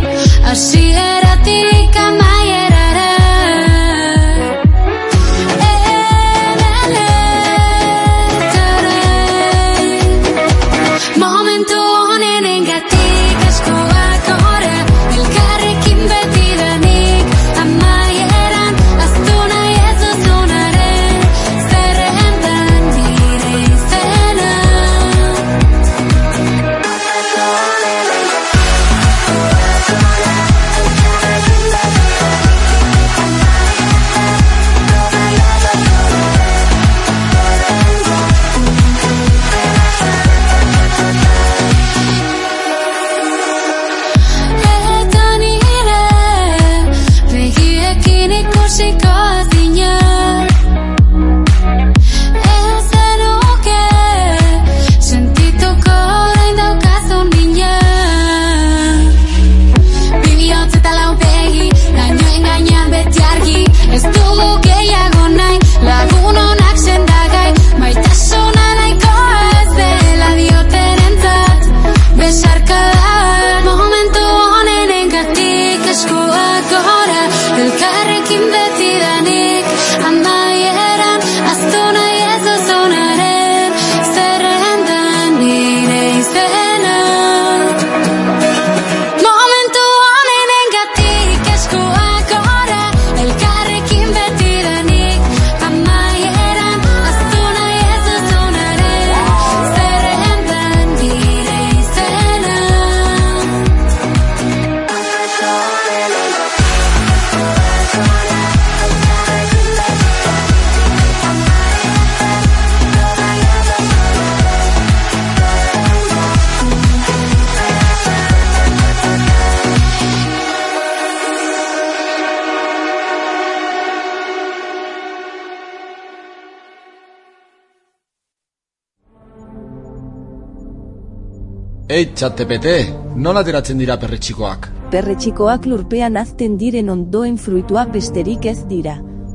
Ei, txatepete, nola ateratzen dira perretxikoak? Perretxikoak lurpean azten diren ondoen fruituak besterik ez dira.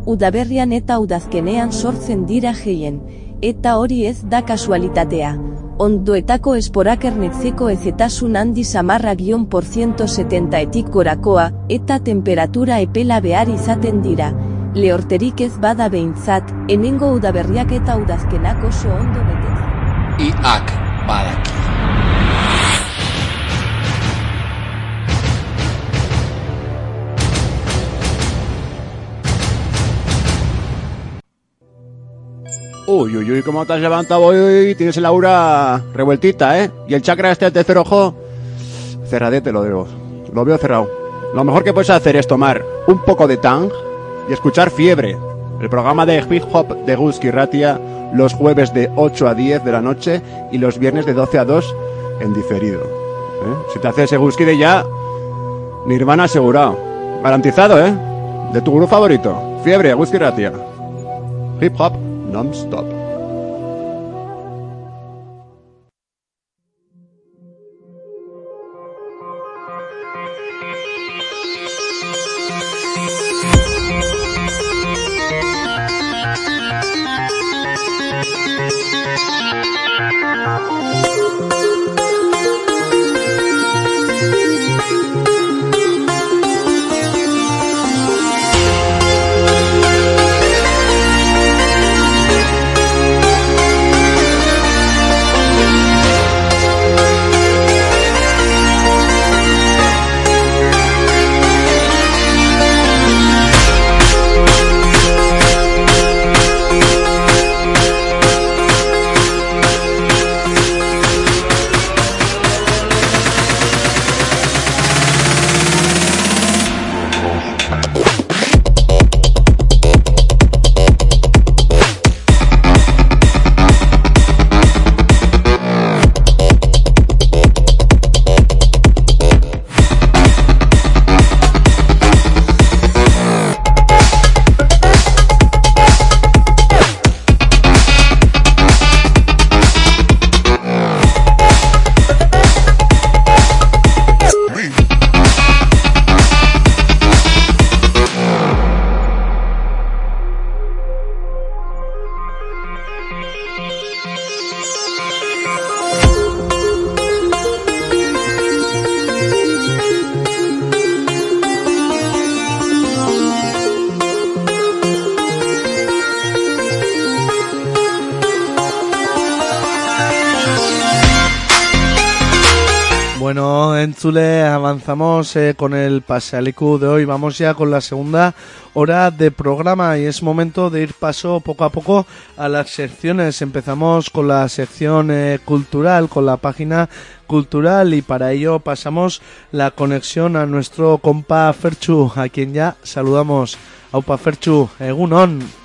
Udaberrian eta udazkenean sortzen dira geien, eta hori ez da kasualitatea. Ondoetako esporak ernetzeko ezetasun handi samarra gion por 170 etik gorakoa, eta temperatura epela behar izaten dira. Lehorterik ez bada behintzat, hemengo udaberriak eta udazkenak oso ondo betetzen. Iak badaki. Uy, uy, uy, ¿cómo te has levantado hoy? Tienes el aura revueltita, ¿eh? Y el chakra este del tercer ojo, cerradete lo veo. Lo veo cerrado. Lo mejor que puedes hacer es tomar un poco de tang y escuchar Fiebre, el programa de hip hop de Gusky Ratia, los jueves de 8 a 10 de la noche y los viernes de 12 a 2 en diferido. ¿eh? Si te haces ese Gusky de ya, Nirvana asegurado. Garantizado, ¿eh? De tu grupo favorito. Fiebre, Gusky Ratia. Hip hop non-stop. Avanzamos eh, con el Pasealicu de hoy. Vamos ya con la segunda hora de programa y es momento de ir paso poco a poco a las secciones. Empezamos con la sección eh, cultural, con la página cultural y para ello pasamos la conexión a nuestro compa Ferchu, a quien ya saludamos. Aupa Ferchu, Egunon.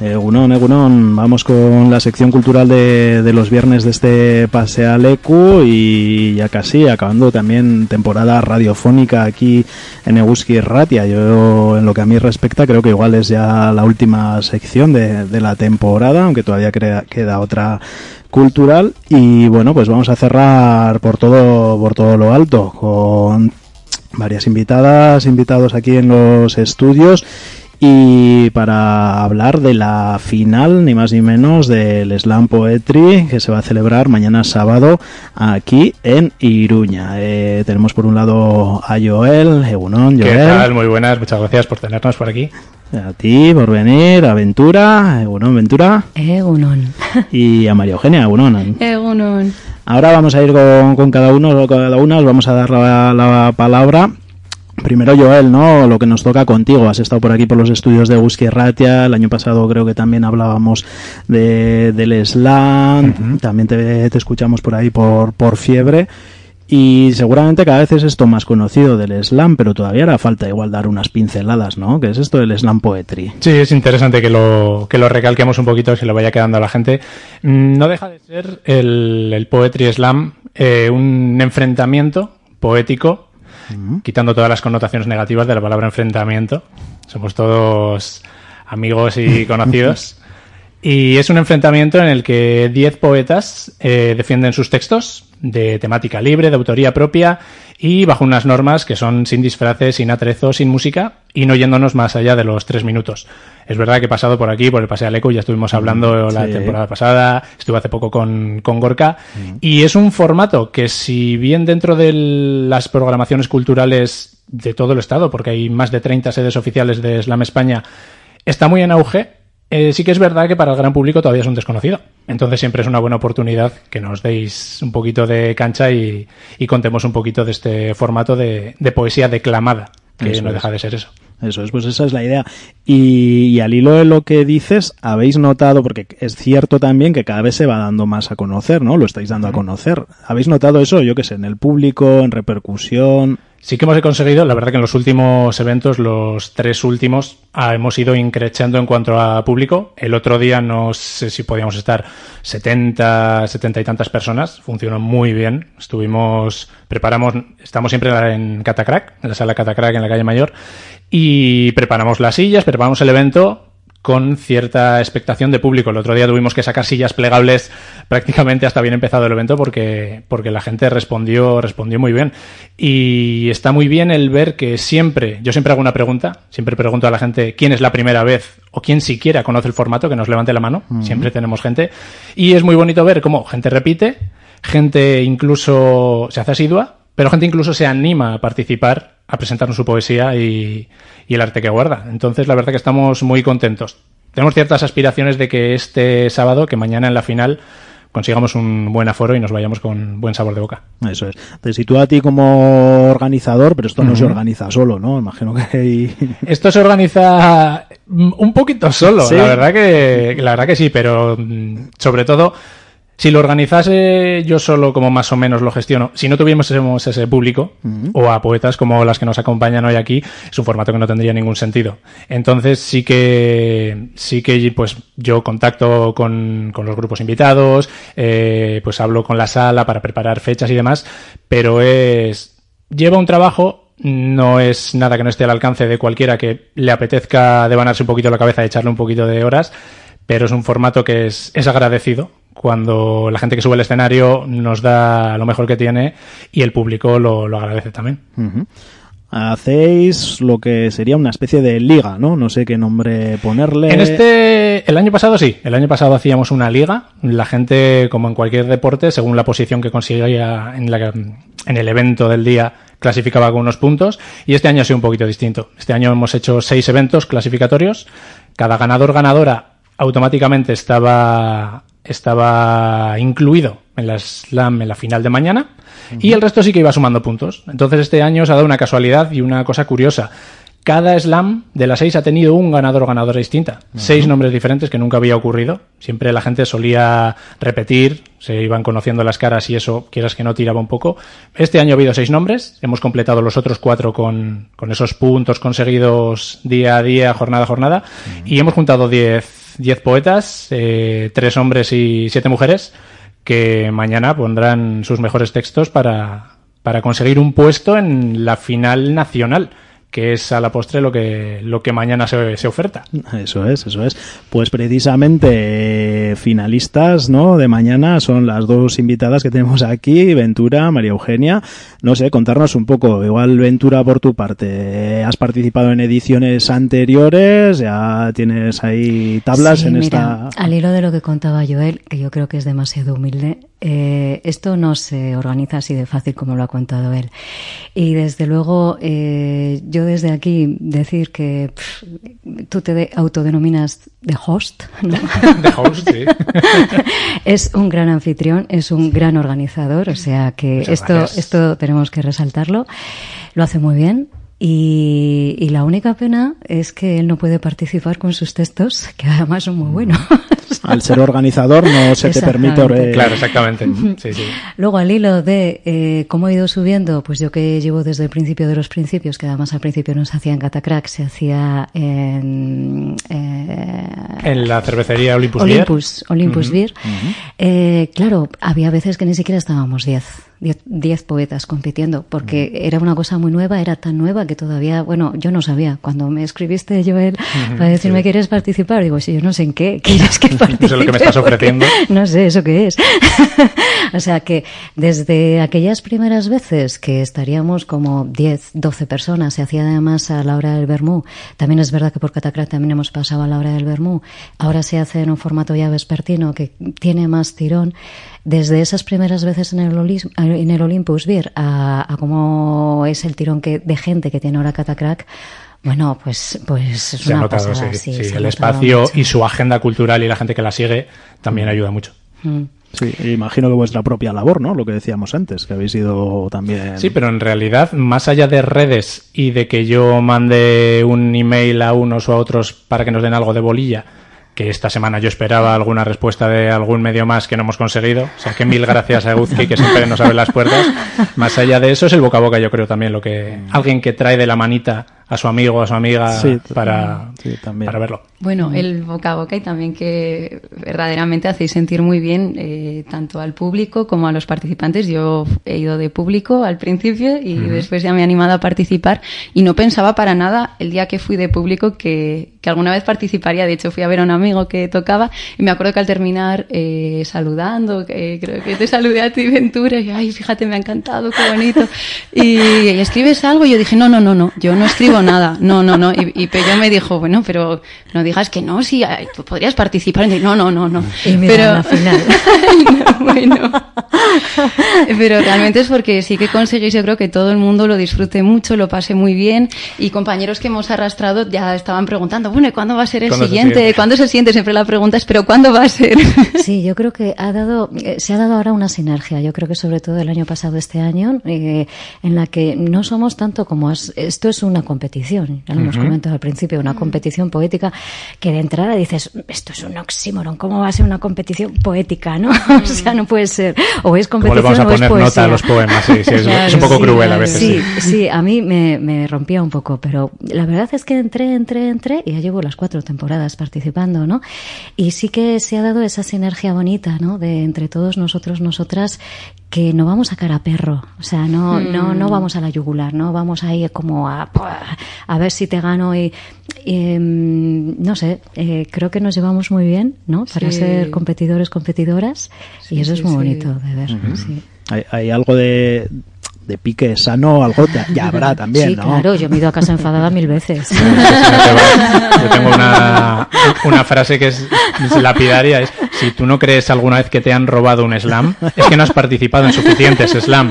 Egunon, Egunon, vamos con la sección cultural de, los viernes de este Pasealecu y ya casi acabando también temporada radiofónica aquí en Eguski Ratia. Yo, en lo que a mí respecta, creo que igual es ya la última sección de, la temporada, aunque todavía queda otra cultural. Y bueno, pues vamos a cerrar por todo, por todo lo alto con varias invitadas, invitados aquí en los estudios y para hablar de la final, ni más ni menos, del Slam Poetry que se va a celebrar mañana sábado aquí en Iruña. Eh, tenemos por un lado a Joel, Egunon, ¿Qué Joel. tal? Muy buenas, muchas gracias por tenernos por aquí. A ti por venir, a Ventura, Egunon, Ventura. Egunon. Y a María Eugenia, Egunon. Egunon. Ahora vamos a ir con, con cada uno, cada una, os vamos a dar la, la palabra. Primero Joel, ¿no? Lo que nos toca contigo. Has estado por aquí por los estudios de Ratia. El año pasado creo que también hablábamos de, del slam. También te, te escuchamos por ahí por, por fiebre. Y seguramente cada vez es esto más conocido del slam, pero todavía hará falta igual dar unas pinceladas, ¿no? Que es esto del slam poetry. Sí, es interesante que lo, que lo recalquemos un poquito, que se lo vaya quedando a la gente. Mm, No deja de ser el, el Poetry Slam eh, un enfrentamiento poético, quitando todas las connotaciones negativas de la palabra enfrentamiento. Somos todos amigos y conocidos. Y es un enfrentamiento en el que 10 poetas eh, defienden sus textos de temática libre, de autoría propia y bajo unas normas que son sin disfraces, sin atrezo, sin música y no yéndonos más allá de los tres minutos. Es verdad que he pasado por aquí, por el Paseo Aleco, ya estuvimos hablando la sí. temporada pasada, estuve hace poco con, con Gorka y es un formato que si bien dentro de las programaciones culturales de todo el Estado, porque hay más de 30 sedes oficiales de Slam España, está muy en auge, eh, sí que es verdad que para el gran público todavía es un desconocido. Entonces siempre es una buena oportunidad que nos deis un poquito de cancha y, y contemos un poquito de este formato de, de poesía declamada, que Eso no es. deja de ser eso. Eso es, pues esa es la idea. Y, y al hilo de lo que dices, habéis notado, porque es cierto también que cada vez se va dando más a conocer, ¿no? Lo estáis dando a conocer. ¿Habéis notado eso, yo qué sé, en el público, en repercusión? Sí que hemos conseguido, la verdad que en los últimos eventos, los tres últimos, ah, hemos ido increciendo en cuanto a público. El otro día no sé si podíamos estar 70, 70 y tantas personas. Funcionó muy bien. Estuvimos, preparamos, estamos siempre en Catacrack, en la sala Catacrack en la calle Mayor, y preparamos las sillas, preparamos el evento con cierta expectación de público. El otro día tuvimos que sacar sillas plegables prácticamente hasta bien empezado el evento porque, porque la gente respondió, respondió muy bien. Y está muy bien el ver que siempre, yo siempre hago una pregunta, siempre pregunto a la gente quién es la primera vez o quién siquiera conoce el formato, que nos levante la mano. Siempre tenemos gente. Y es muy bonito ver cómo gente repite, gente incluso se hace asidua, pero gente incluso se anima a participar, a presentarnos su poesía y, y el arte que guarda. Entonces, la verdad que estamos muy contentos. Tenemos ciertas aspiraciones de que este sábado, que mañana en la final, consigamos un buen aforo y nos vayamos con buen sabor de boca. Eso es. Te sitúa a ti como organizador, pero esto no se organiza solo, ¿no? Imagino que hay... Esto se organiza mm, un poquito solo, ¿Sí? la verdad que la verdad que sí, pero mm, sobre todo si lo organizase yo solo como más o menos lo gestiono, si no tuviésemos ese público o a poetas como las que nos acompañan hoy aquí, es un formato que no tendría ningún sentido. Entonces sí que sí que pues yo contacto con, con los grupos invitados, eh, pues hablo con la sala para preparar fechas y demás, pero es lleva un trabajo no es nada que no esté al alcance de cualquiera que le apetezca devanarse un poquito la cabeza y echarle un poquito de horas, pero es un formato que es, es agradecido cuando la gente que sube al escenario nos da lo mejor que tiene y el público lo, lo agradece también. Hacéis lo que sería una especie de liga, ¿no? No sé qué nombre ponerle. En este, el año pasado sí, el año pasado hacíamos una liga, la gente, como en cualquier deporte, según la posición que conseguía en, la, en el evento del día, clasificaba con unos puntos, y este año ha sido un poquito distinto. Este año hemos hecho seis eventos clasificatorios, cada ganador ganadora automáticamente estaba, estaba incluido en la slam en la final de mañana y el resto sí que iba sumando puntos. Entonces este año se ha dado una casualidad y una cosa curiosa. Cada slam de las seis ha tenido un ganador o ganadora distinta. Seis nombres diferentes que nunca había ocurrido. Siempre la gente solía repetir, se iban conociendo las caras y eso, quieras que no, tiraba un poco. Este año ha habido seis nombres. Hemos completado los otros cuatro con, con esos puntos conseguidos día a día, jornada a jornada. Y hemos juntado diez, diez poetas, eh, tres hombres y siete mujeres, que mañana pondrán sus mejores textos para, para conseguir un puesto en la final nacional que es a la postre lo que, lo que mañana se, se oferta. Eso es, eso es. Pues precisamente eh, finalistas ¿no? de mañana son las dos invitadas que tenemos aquí, Ventura, María Eugenia. No sé, contarnos un poco, igual Ventura por tu parte, ¿has participado en ediciones anteriores? ¿Ya tienes ahí tablas Sí, en mira, esta...? Al hilo de lo que contaba Joel, que yo creo que es demasiado humilde, eh, esto no se organiza así de fácil como lo ha contado él. Y desde luego, eh, yo desde aquí decir que pff, tú te de- autodenominas de host, ¿no? De host, sí. es un gran anfitrión, es un gran organizador, o sea que Muchas esto, gracias. esto tenemos que resaltarlo. Lo hace muy bien. Y, y la única pena es que él no puede participar con sus textos, que además son muy buenos. Al ser organizador no se te permite... Eh, Claro, exactamente. Sí, sí. Luego, al hilo de eh, cómo he ido subiendo, pues yo que llevo desde el principio de los principios, que además al principio no se hacía en Catacrack, se hacía en eh, En la cervecería Olympus, Beer. Olympus, Olympus. Beer. Eh, claro, había veces que ni siquiera estábamos 10, 10, 10 poetas compitiendo, porque era una cosa muy nueva, era tan nueva que todavía, bueno, yo no sabía. Cuando me escribiste, Joel, Ujú, para decirme, sí. ¿quieres participar? Digo, sí, yo no sé en qué, ¿quieres que participe? No sé lo que me estás ofreciendo. No sé eso qué es. o sea que desde aquellas primeras veces que estaríamos como 10, 12 personas, se hacía además a la hora del Bermú. También es verdad que por Catacrat también hemos pasado a la hora del Bermú. Ahora se hace en un formato ya vespertino que tiene más tirón. Desde esas primeras veces en el, Olis- en el Olympus Beer a, a cómo es el tirón que, de gente que tiene ahora Catacrack, bueno, pues, pues es Se ha una notado, pasada, sí, sí, sí, se ha el notado espacio mucho. y su agenda cultural y la gente que la sigue también ayuda mucho. Mm. Sí, imagino que vuestra propia labor, ¿no? Lo que decíamos antes, que habéis ido también... Sí, pero en realidad, más allá de redes y de que yo mande un email a unos o a otros para que nos den algo de bolilla, que esta semana yo esperaba alguna respuesta de algún medio más que no hemos conseguido, o sea que mil gracias a Guzki que siempre nos abre las puertas. Más allá de eso es el boca a boca, yo creo también lo que alguien que trae de la manita a su amigo, a su amiga Sí, para, sí, también. para verlo. Bueno, el boca a boca y también que verdaderamente hacéis sentir muy bien eh, tanto al público como a los participantes. Yo he ido de público al principio y Ujú. después ya me he animado a participar y no pensaba para nada el día que fui de público que, que alguna vez participaría. De hecho, fui a ver a un amigo que tocaba y me acuerdo que al terminar eh, saludando, que creo que te saludé a ti, Ventura, y ay, fíjate, me ha encantado, qué bonito. Y, y escribes algo y yo dije, no, no, no, no, yo no escribo nada, no, no, no. Y, y Pello me dijo, bueno, pero no digas que no, sí, ay, tú podrías participar. Y no, no, no, no. Y mira, pero, la final. No, bueno. Pero realmente es porque sí que conseguís, yo creo que todo el mundo lo disfrute mucho, lo pase muy bien y compañeros que hemos arrastrado ya estaban preguntando, bueno, ¿y cuándo va a ser el ¿Cuándo es el siguiente? ¿Cuándo es el siguiente? Siempre la pregunta es, ¿pero cuándo va a ser? Sí, yo creo que ha dado, eh, se ha dado ahora una sinergia. Yo creo que sobre todo el año pasado, este año, eh, en la que no somos tanto como es- esto es una competición. Ya lo hemos Ujú. comentado al principio, una competición poética que de entrada dices esto es un oxímoron. ¿Cómo va a ser una competición poética, no? o sea, no puede ser. O es ¿Cómo le competición vamos a o es poner poesía. nota a los poemas? Sí, sí, es, es un poco cruel a veces. Sí, sí, a mí me, me rompía un poco, pero la verdad es que entré, entré, entré y ya llevo las cuatro temporadas participando, ¿no? Y sí que se ha dado esa sinergia bonita, ¿no? De entre todos nosotros, nosotras, que no vamos a cara a perro, o sea, no, Mm. no, no vamos a la yugular, no vamos ahí como a, a ver si te gano y, y, em, no sé, eh, creo que nos llevamos muy bien, ¿no? Para Sí. ser competidores, competidoras y eso sí, es muy sí. bonito de ver. Hay, hay algo de, de pique sano, algo ya, ya habrá también, Sí, ¿no? claro, yo me he ido a casa enfadada mil veces. Yo tengo una, una frase que es, es lapidaria, es si tú no crees alguna vez que te han robado un slam, es que no has participado en suficientes slam.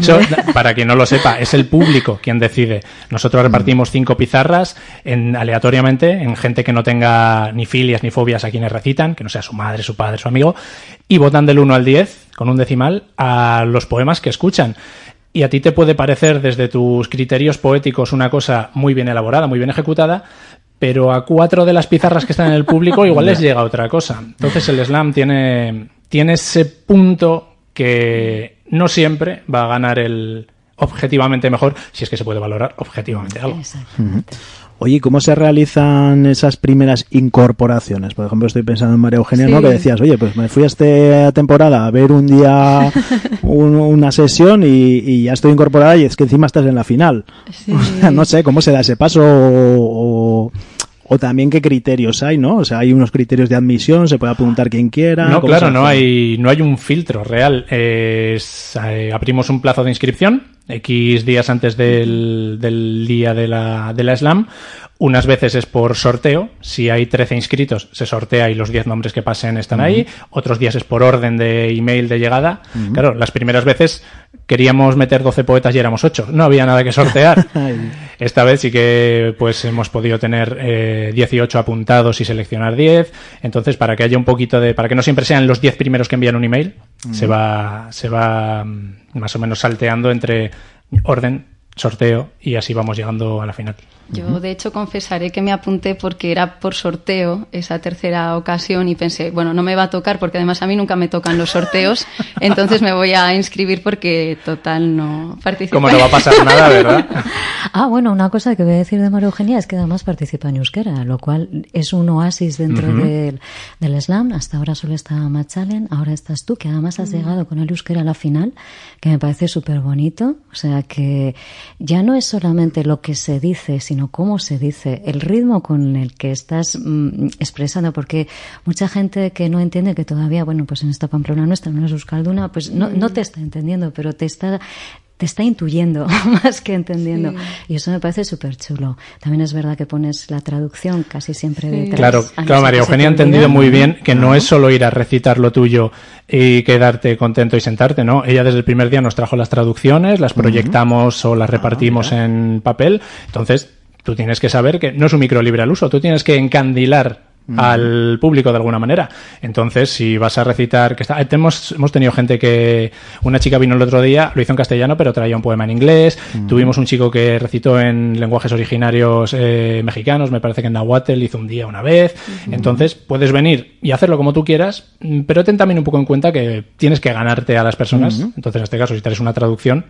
Eso, para quien no lo sepa, es el público quien decide. Nosotros repartimos cinco pizarras en, aleatoriamente en gente que no tenga ni filias ni fobias a quienes recitan, que no sea su madre, su padre, su amigo, y votan del 1 al 10 con un decimal, a los poemas que escuchan. Y a ti te puede parecer desde tus criterios poéticos una cosa muy bien elaborada, muy bien ejecutada, pero a cuatro de las pizarras que están en el público igual les llega otra cosa. Entonces el slam tiene, tiene ese punto que no siempre va a ganar el objetivamente mejor, si es que se puede valorar objetivamente algo. Ujú. Oye, ¿y ¿cómo se realizan esas primeras incorporaciones? Por ejemplo, estoy pensando en María Eugenia, ¿no? Que decías, oye, pues me fui a esta temporada a ver un día un- una sesión y, y ya estoy incorporada y es que encima estás en la final. Sí. O sea, no sé, ¿cómo se da ese paso? O, o- o también qué criterios hay, ¿no? O sea, hay unos criterios de admisión, se puede apuntar quien quiera. No, ¿cómo claro, no hay, no hay un filtro real. Es, eh, abrimos un plazo de inscripción X días antes del, del día de la, de la slam. Unas veces es por sorteo. Si hay 13 inscritos, se sortea y los 10 nombres que pasen están ahí. Otros días es por orden de email de llegada. Claro, las primeras veces queríamos meter 12 poetas y éramos 8. No había nada que sortear. Esta vez sí que pues hemos podido tener eh, 18 apuntados y seleccionar 10. Entonces, para que haya un poquito de. para que no siempre sean los 10 primeros que envían un email, se va, se va mm, más o menos salteando entre orden, sorteo y así vamos llegando a la final. Yo, de hecho, confesaré que me apunté porque era por sorteo esa tercera ocasión y pensé, bueno, no me va a tocar porque además a mí nunca me tocan los sorteos, entonces me voy a inscribir porque total no participo. Como no va a pasar nada, ¿verdad? Ah, bueno, una cosa que voy a decir de María Eugenia es que además participa en euskera, lo cual es un oasis dentro Ujú. del, del slam. Hasta ahora solo está Machalen, ahora estás tú, que además has Mm. llegado con el euskera a la final, que me parece súper bonito. O sea que ya no es solamente lo que se dice, sino cómo se dice, el ritmo con el que estás mm, expresando, porque mucha gente que no entiende que todavía, bueno, pues en esta Pamplona nuestra, no es Euskalduna, pues no, no te está entendiendo, pero te está te está intuyendo más que entendiendo. Sí. Y eso me parece súper chulo. También es verdad que pones la traducción casi siempre detrás. Claro, claro, María Eugenia ha te entendido muy bien que no es solo ir a recitar lo tuyo y quedarte contento y sentarte, ¿no? Ella desde el primer día nos trajo las traducciones, las proyectamos o las repartimos en papel. Entonces, tú tienes que saber que no es un micro libre al uso, tú tienes que encandilar al público de alguna manera. Entonces, si vas a recitar, que está, eh, hemos, hemos tenido gente que, una chica vino el otro día, lo hizo en castellano, pero traía un poema en inglés. Tuvimos un chico que recitó en lenguajes originarios eh, mexicanos, me parece que en Nahuatl hizo un día una vez. Entonces, puedes venir y hacerlo como tú quieras, mm, pero ten también un poco en cuenta que tienes que ganarte a las personas. Entonces, en este caso, si traes una traducción,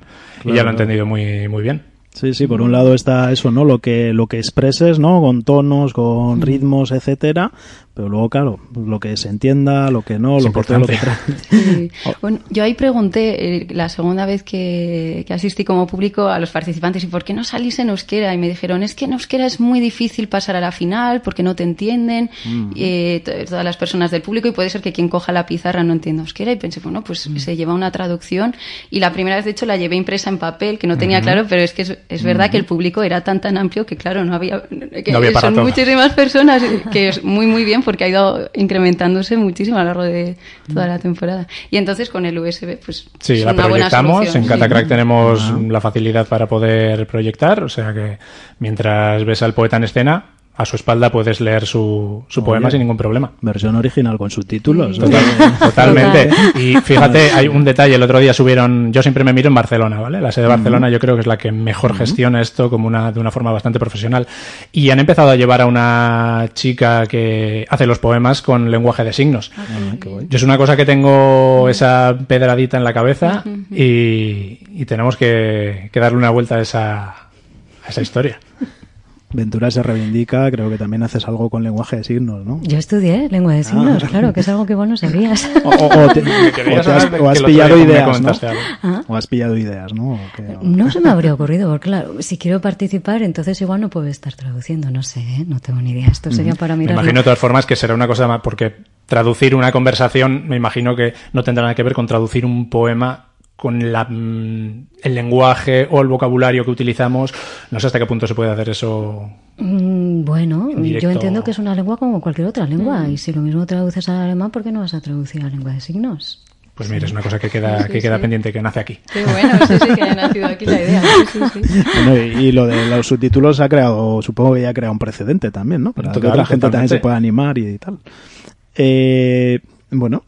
y ya lo he entendido muy, muy bien. Sí, sí, por un lado está eso, ¿no? Lo que, lo que expreses, ¿no? Con tonos, con ritmos, etcétera. Pero luego, claro, lo que se entienda, lo que no, Es lo que lo que importante. tra- Sí. Bueno, yo ahí pregunté eh, la segunda vez que, que asistí como público a los participantes, ¿y por qué no salís en euskera? Y me dijeron, es que en euskera es muy difícil pasar a la final porque no te entienden Mm. eh, to- todas las personas del público y puede ser que quien coja la pizarra no entienda euskera. Y pensé, bueno, pues Mm. se lleva una traducción y la primera vez, de hecho, la llevé impresa en papel, que no tenía claro, pero es que es, es verdad Mm. que el público era tan tan amplio que, claro, no había... que No había para son muchísimas personas, que es muy muy bien porque ha ido incrementándose muchísimo a lo largo de toda la temporada. Y entonces con el USB, pues Sí, es la una buena proyectamos. solución, En sí. Catacrack tenemos la facilidad para poder proyectar, o sea que mientras ves al poeta en escena, a su espalda puedes leer su, su Oye. poema sin ningún problema. Versión original con subtítulos. totalmente. Y fíjate, hay un detalle. El otro día subieron. Yo siempre me miro en Barcelona, ¿vale? La sede de Barcelona yo creo que es la que mejor gestiona esto como una, de una forma bastante profesional. Y han empezado a llevar a una chica que hace los poemas con lenguaje de signos. Ah, guay. Yo es una cosa que tengo esa pedradita en la cabeza y, y tenemos que, que darle una vuelta a esa, a esa historia. Ventura se reivindica, creo que también haces algo con lenguaje de signos, ¿no? Yo estudié lengua de signos, Ah. claro, que es algo que igual no sabías. O, o- o te, Me o querías te has, pillado me ideas, ¿no? comentaste algo. Ah. O has pillado ideas, ¿no? O que- No se me habría ocurrido, porque claro, si quiero participar, entonces igual no puedo estar traduciendo, no sé, ¿eh? no tengo ni idea. Esto sería para Me mirar. imagino de todas formas que será una cosa más, porque traducir una conversación, me imagino que no tendrá nada que ver con traducir un poema con la, mm, el lenguaje o el vocabulario que utilizamos. No sé hasta qué punto se puede hacer eso. Mm, Bueno, directo. yo entiendo que es una lengua como cualquier otra lengua, Mm. y si lo mismo traduces al alemán, ¿por qué no vas a traducir a lengua de signos? Pues mira, es una cosa que queda, Sí, que queda sí. pendiente, que nace aquí. Qué bueno, sí, sí, que haya nacido aquí la idea. Sí, sí, sí. Bueno, y, y lo de los subtítulos ha creado, supongo que ya ha creado un precedente también, ¿no? Para que Total, otra gente también se pueda animar y tal. Eh, bueno.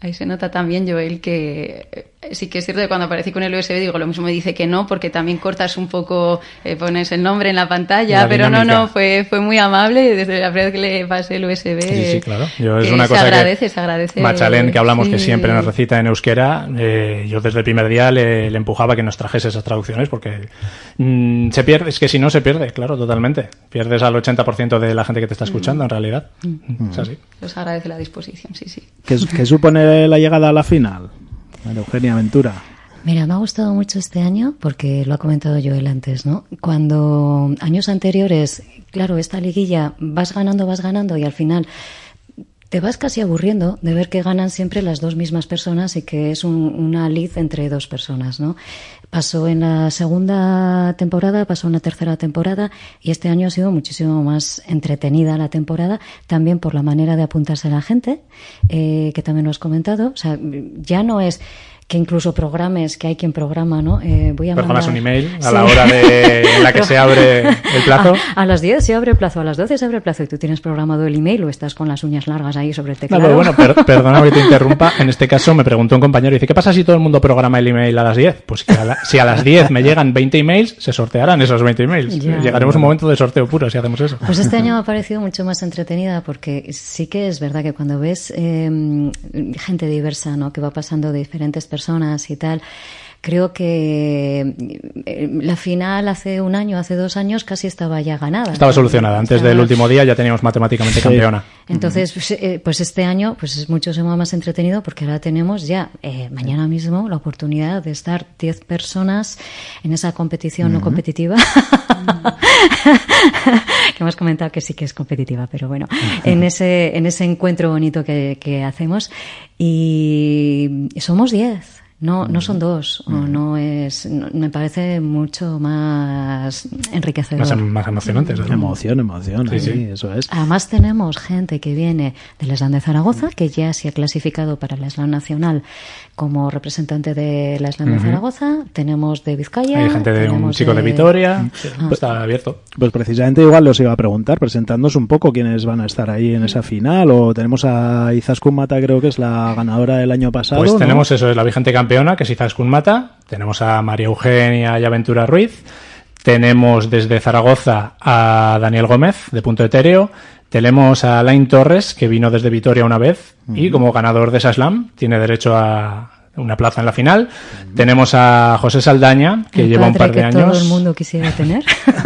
Ahí se nota también, Joel, que sí que es cierto que cuando aparecí con el USB digo, lo mismo me dice que no, porque también cortas un poco, eh, pones el nombre en la pantalla, La pero no, dinámica. no, fue, fue muy amable desde la primera vez que le pasé el USB. Sí, sí, claro. Yo, es una cosa se agradece, que se agradece. Machalén, que hablamos que siempre nos recita en euskera, eh, yo desde el primer día le, le empujaba que nos trajese esas traducciones porque mm, se pierde, es que si no se pierde, claro, totalmente. Pierdes al 80% de la gente que te está escuchando, en realidad. Es así. Os agradece la disposición, sí, sí. ¿Qué, qué supone la llegada a la final? María Eugenia Ventura. Mira, me ha gustado mucho este año porque lo ha comentado Joel antes, ¿no? Cuando años anteriores, claro, esta liguilla vas ganando, vas ganando y al final te vas casi aburriendo de ver que ganan siempre las dos mismas personas y que es un- una lid entre dos personas, ¿no? Pasó en la segunda temporada, pasó en la tercera temporada y este año ha sido muchísimo más entretenida la temporada, también por la manera de apuntarse a la gente, eh, que también lo has comentado. O sea, ya no es que incluso programes, que hay quien programa, ¿no? Eh, voy a Programas mandar- un email a Sí. la hora de, en la que se abre el plazo. A, a las 10 se abre el plazo, a las 12 se abre el plazo y tú tienes programado el email o estás con las uñas largas ahí sobre el No, teclado. pero bueno, per- perdona que te interrumpa. En este caso me preguntó un compañero, dice, ¿qué pasa si todo el mundo programa el email a las 10? Pues que a la- si a las 10 me llegan 20 emails, se sortearán esos 20 emails. Ya. Llegaremos a un momento de sorteo puro si hacemos eso. Pues este año me ha parecido mucho más entretenida porque sí que es verdad que cuando ves eh, gente diversa, ¿no? Que va pasando de diferentes personas y tal, creo que eh, la final hace un año, hace dos años casi estaba ya ganada. Estaba solucionada. Antes Estaba- del último día ya teníamos matemáticamente Sí. campeona. Entonces, pues, eh, pues este año pues es muchísimo más entretenido porque ahora tenemos ya eh, mañana mismo la oportunidad de estar 10 personas en esa competición no competitiva. que hemos comentado que sí que es competitiva, pero bueno, en ese, en ese encuentro bonito que, que hacemos. Y somos 10. No, no son dos, o no es, no- me parece mucho más enriquecedor. Más, em- más emocionante. luego. Emoción, emoción, Sí, ahí, sí. eso es. Además tenemos gente que viene del Slam de Zaragoza, que ya se ha clasificado para el Slam Nacional como representante del Slam de. Zaragoza. Tenemos de Vizcaya. Hay gente de un chico de Vitoria. sí, Ah. Está abierto. Pues precisamente igual os iba a preguntar, presentándonos un poco quiénes van a estar ahí en esa final, o tenemos a Izaskun Mata, creo que es la ganadora del año pasado. Pues ¿no? tenemos eso, es la vigente campeona, que es Izaskun Mata. Tenemos a María Eugenia y Aventura Ruiz. Tenemos desde Zaragoza a Daniel Gómez, de Punto Etéreo. Tenemos a Alain Torres, que vino desde Vitoria una vez y como ganador de esa slam tiene derecho a una plaza en la final. Tenemos a José Saldaña, que el lleva un par de que todo años. el mundo quisiera tener.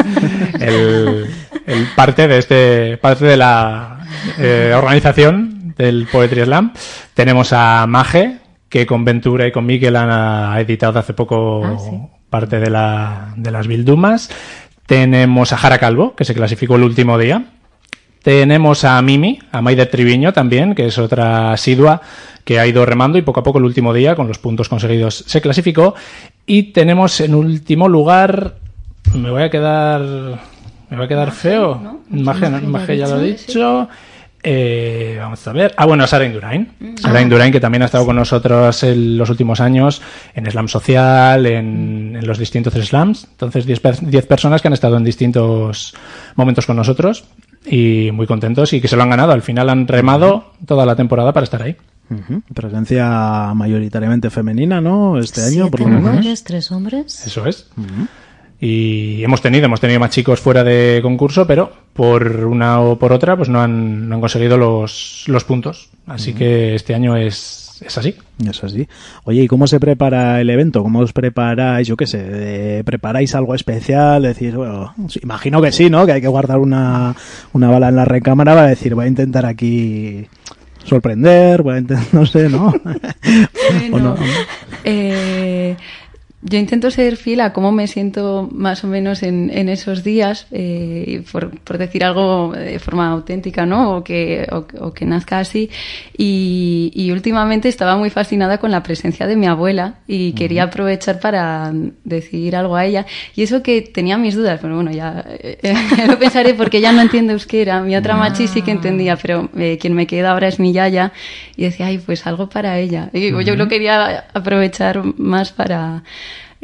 el, el parte de este parte de la eh, organización del Poetry Slam tenemos a Maje que con Ventura y con Miquel han ah, editado hace poco Ah, sí. parte de, la, de las Bildumas tenemos a Jara Calvo que se clasificó el último día tenemos a Mimi, a Maider Triviño también, que es otra asidua que ha ido remando y poco a poco el último día, con los puntos conseguidos, se clasificó. Y tenemos en último lugar, me voy a quedar, me voy a quedar feo. Maje, no, Maje ya lo he dicho. Eh, vamos a ver. Ah, bueno, Sara Indurain. Sara Ah. Indurain, que también ha estado con nosotros en los últimos años en Slam Social, en, en los distintos slams. Entonces, 10 per- 10 personas que han estado en distintos momentos con nosotros y muy contentos y que se lo han ganado. Al final han remado toda la temporada para estar ahí. Presencia mayoritariamente femenina, ¿no? Este año, por lo menos. mujeres, tres hombres. Eso es. Y hemos tenido, hemos tenido más chicos fuera de concurso, pero por una o por otra, pues no han, no han conseguido los, los puntos. Así que este año es, es así. Eso sí. Oye, ¿y cómo se prepara el evento? ¿Cómo os preparáis? Yo qué sé, ¿preparáis algo especial? Decir, bueno, imagino que sí, ¿no? Que hay que guardar una, una bala en la recámara para decir, voy a intentar aquí sorprender, voy a intentar, no sé, ¿no? ¿O no? Eh, yo intento ser fiel a cómo me siento más o menos en, en esos días, eh, por, por decir algo de forma auténtica, ¿no? O que, o, o que nazca así. Y, y últimamente estaba muy fascinada con la presencia de mi abuela y quería aprovechar para decir algo a ella. Y eso que tenía mis dudas, pero bueno, ya, eh, ya lo pensaré porque ella no entiende euskera. Mi otra machi sí que entendía, pero eh, quien me queda ahora es mi yaya. Y decía, ay, pues algo para ella. Y digo, yo lo quería aprovechar más para,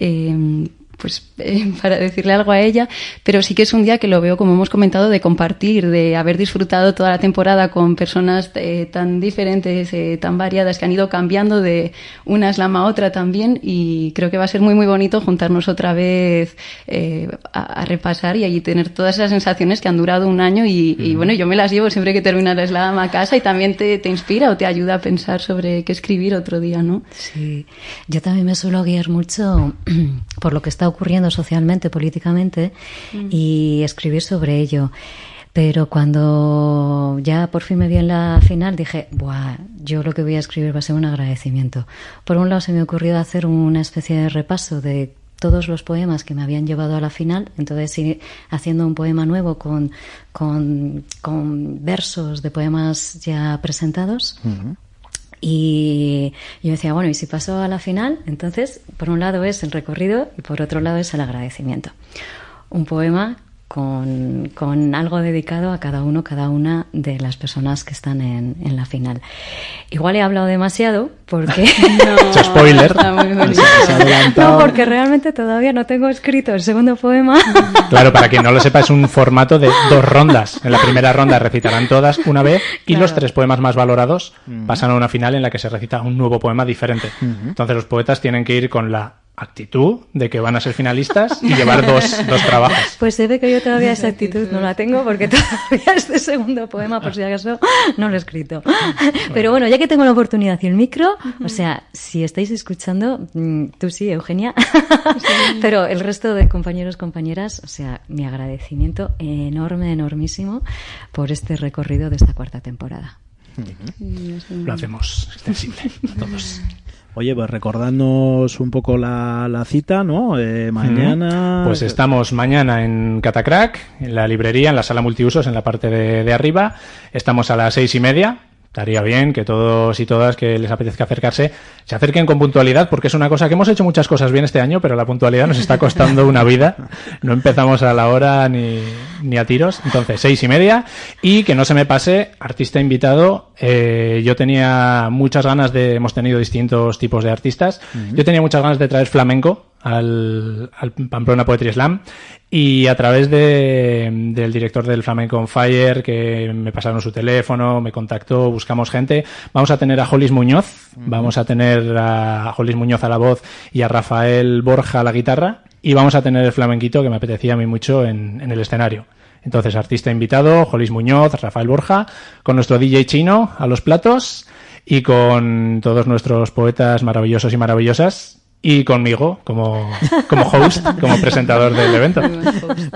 eh, pues eh, para decirle algo a ella, pero sí que es un día que lo veo, como hemos comentado, de compartir, de haber disfrutado toda la temporada con personas eh, tan diferentes, eh, tan variadas, que han ido cambiando de una slam a otra también, y creo que va a ser muy, muy bonito juntarnos otra vez eh, a, a repasar y allí tener todas esas sensaciones que han durado un año, y, y, bueno, yo me las llevo siempre que termina la slam a casa y también te, te inspira o te ayuda a pensar sobre qué escribir otro día, ¿no? Sí, yo también me suelo guiar mucho por lo que está ocurriendo socialmente, políticamente, Mm. y escribir sobre ello. Pero cuando ya por fin me vi en la final, dije, Buah, yo lo que voy a escribir va a ser un agradecimiento. Por un lado, se me ocurrió hacer una especie de repaso de todos los poemas que me habían llevado a la final, entonces ir haciendo un poema nuevo con, con, con versos de poemas ya presentados. Y yo decía, bueno, y si paso a la final, entonces, por un lado es el recorrido y por otro lado es el agradecimiento. Un poema con, con algo dedicado a cada uno, cada una de las personas que están en, en la final. Igual he hablado demasiado porque... Mucho spoiler. No, porque realmente todavía no tengo escrito el segundo poema. Claro, para quien no lo sepa, es un formato de dos rondas. En la primera ronda recitarán todas una vez y los tres poemas más valorados pasan a una final en la que se recita un nuevo poema diferente. Entonces los poetas tienen que ir con la actitud de que van a ser finalistas y llevar dos, dos trabajos. Pues se ve que yo todavía esa actitud no la tengo porque todavía este segundo poema, por si acaso, no lo he escrito. Pero bueno, ya que tengo la oportunidad y el micro, o sea, si estáis escuchando, mm, tú sí, Eugenia, pero el resto de compañeros, compañeras, o sea, mi agradecimiento enorme, enormísimo por este recorrido de esta cuarta temporada. Lo hacemos extensible a todos. Oye, pues recordadnos un poco la, la cita, ¿no? Eh, mañana. Pues estamos mañana en Catacrack, en la librería, en la sala multiusos, en la parte de, de arriba. Estamos a las seis y media. Estaría bien que todos y todas que les apetezca acercarse se acerquen con puntualidad, porque es una cosa que hemos hecho muchas cosas bien este año, pero la puntualidad nos está costando una vida. No empezamos a la hora ni, ni a tiros. Entonces, seis y media. Y que no se me pase, artista invitado. eh, yo tenía muchas ganas de. Hemos tenido distintos tipos de artistas. Yo tenía muchas ganas de traer flamenco al, al Pamplona Poetry Slam y a través de, del director del Flamenco on Fire que me pasaron su teléfono, me contactó, buscamos gente. Vamos a tener a Jolis Muñoz, vamos a tener a Jolis Muñoz a la voz y a Rafael Borja a la guitarra y vamos a tener el flamenquito que me apetecía a mí mucho en, en el escenario. Entonces, artista invitado, Jolis Muñoz, Rafael Borja, con nuestro DJ chino a los platos y con todos nuestros poetas maravillosos y maravillosas y conmigo como, como host, como presentador del evento.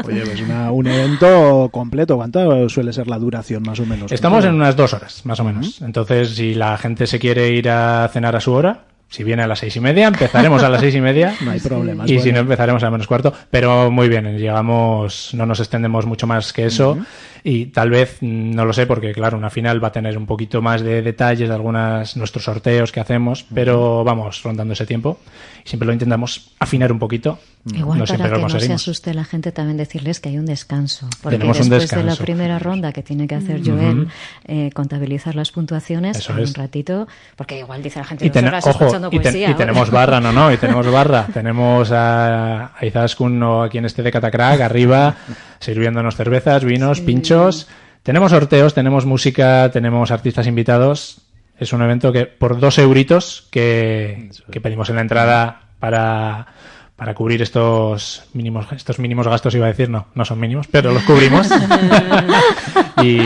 Oye, pues una- un evento completo. ¿Cuánto suele ser la duración, más o menos? Estamos en unas dos horas, más o menos. Entonces, si la gente se quiere ir a cenar a su hora, si viene a las seis y media, empezaremos a las seis y media. No hay problema, Y si no, empezaremos a menos cuarto. Pero muy bien, llegamos, no nos extendemos mucho más que eso. Y tal vez, no lo sé, porque claro, una final va a tener un poquito más de detalles de algunas, nuestros sorteos que hacemos, pero vamos rondando ese tiempo. Y siempre lo intentamos afinar un poquito. Igual no para que no se asuste la gente también decirles que hay un descanso. Porque Tenemos un después de la descanso. primera ronda que tiene que hacer. Joel, eh, contabilizar las puntuaciones, Eso hay es. un ratito, porque igual dice la gente Y, ten- ojo, escuchando y, ten- poesía. y ahora". tenemos barra, no, no, y tenemos barra. tenemos a, a Izaskun o a quien esté de Catacrack arriba, sirviéndonos cervezas, vinos, pinchos. Tenemos sorteos, tenemos música, tenemos artistas invitados. Es un evento que por dos euritos que, que pedimos en la entrada para, para cubrir estos mínimos, estos mínimos gastos, iba a decir, no, no son mínimos, pero los cubrimos. y,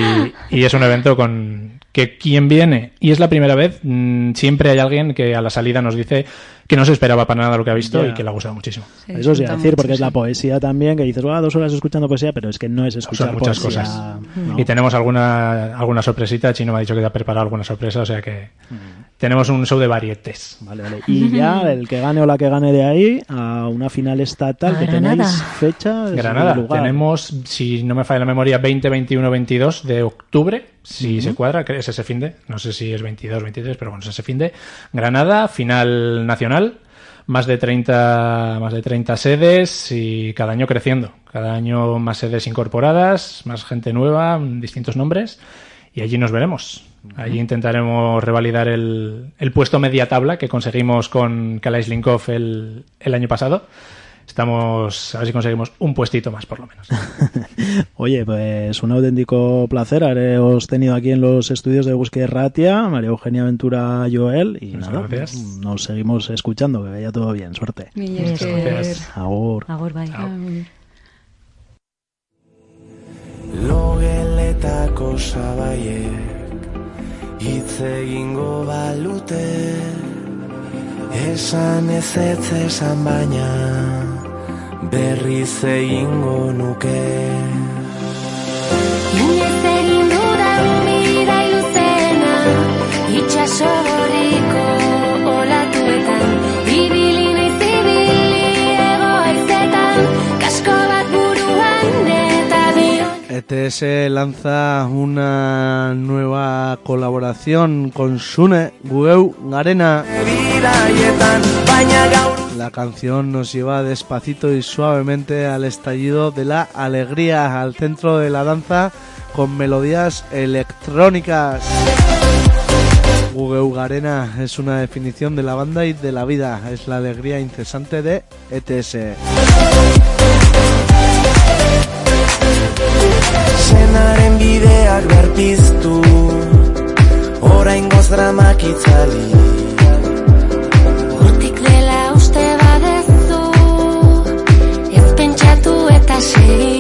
y es un evento con que quien viene, y es la primera vez, mm, siempre hay alguien que a la salida nos dice que no se esperaba para nada lo que ha visto y que le ha gustado muchísimo. Eso a decir, porque es la poesía también, que dices, "Buah, dos horas escuchando poesía, pero es que no es escuchar Son muchas poesía, cosas. ¿no? Y tenemos alguna, alguna sorpresita. Chino me ha dicho que te ha preparado alguna sorpresa, o sea que tenemos un show de varietes. Vale, vale. Y ya el que gane o la que gane de ahí a una final estatal A que Granada. tenéis fecha, Granada. lugar. Tenemos, si no me falla la memoria, 20, 21, 22 de octubre, si se cuadra, que es ese fin de, no sé si es 22, 23, pero bueno, es ese fin de. Granada, final nacional, más de 30, más de 30 sedes y cada año creciendo. Cada año más sedes incorporadas, más gente nueva, distintos nombres y allí nos veremos. Allí intentaremos revalidar el, el puesto media tabla que conseguimos con Kalais Linkov el, el año pasado. estamos a ver si conseguimos un puestito más por lo menos. Oye, pues un auténtico placer haberos tenido aquí en los estudios de Búsqueda Ratia, María Eugenia Ventura Joel, y Muchas nada, gracias. nos seguimos escuchando, que vaya todo bien, suerte. Muchas gracias. Agur. Agur bai. Logeletako sabaiek hitz egingo balute. Esan ez ez esan baina berriz egingo nuke. Inoiz egin dudan bidai luzena Itxaso E lanza una nueva colaboración con Sune Gueu Garena. La canción nos lleva despacito y suavemente al estallido de la alegría, al centro de la danza con melodías electrónicas. Gugu Garena es una definición de la banda y de la vida, es la alegría incesante de ETS. Senaren bideak berpiztu Oraingoz dramak itzali. Hortik dela uste badezu Ez pentsatu eta segi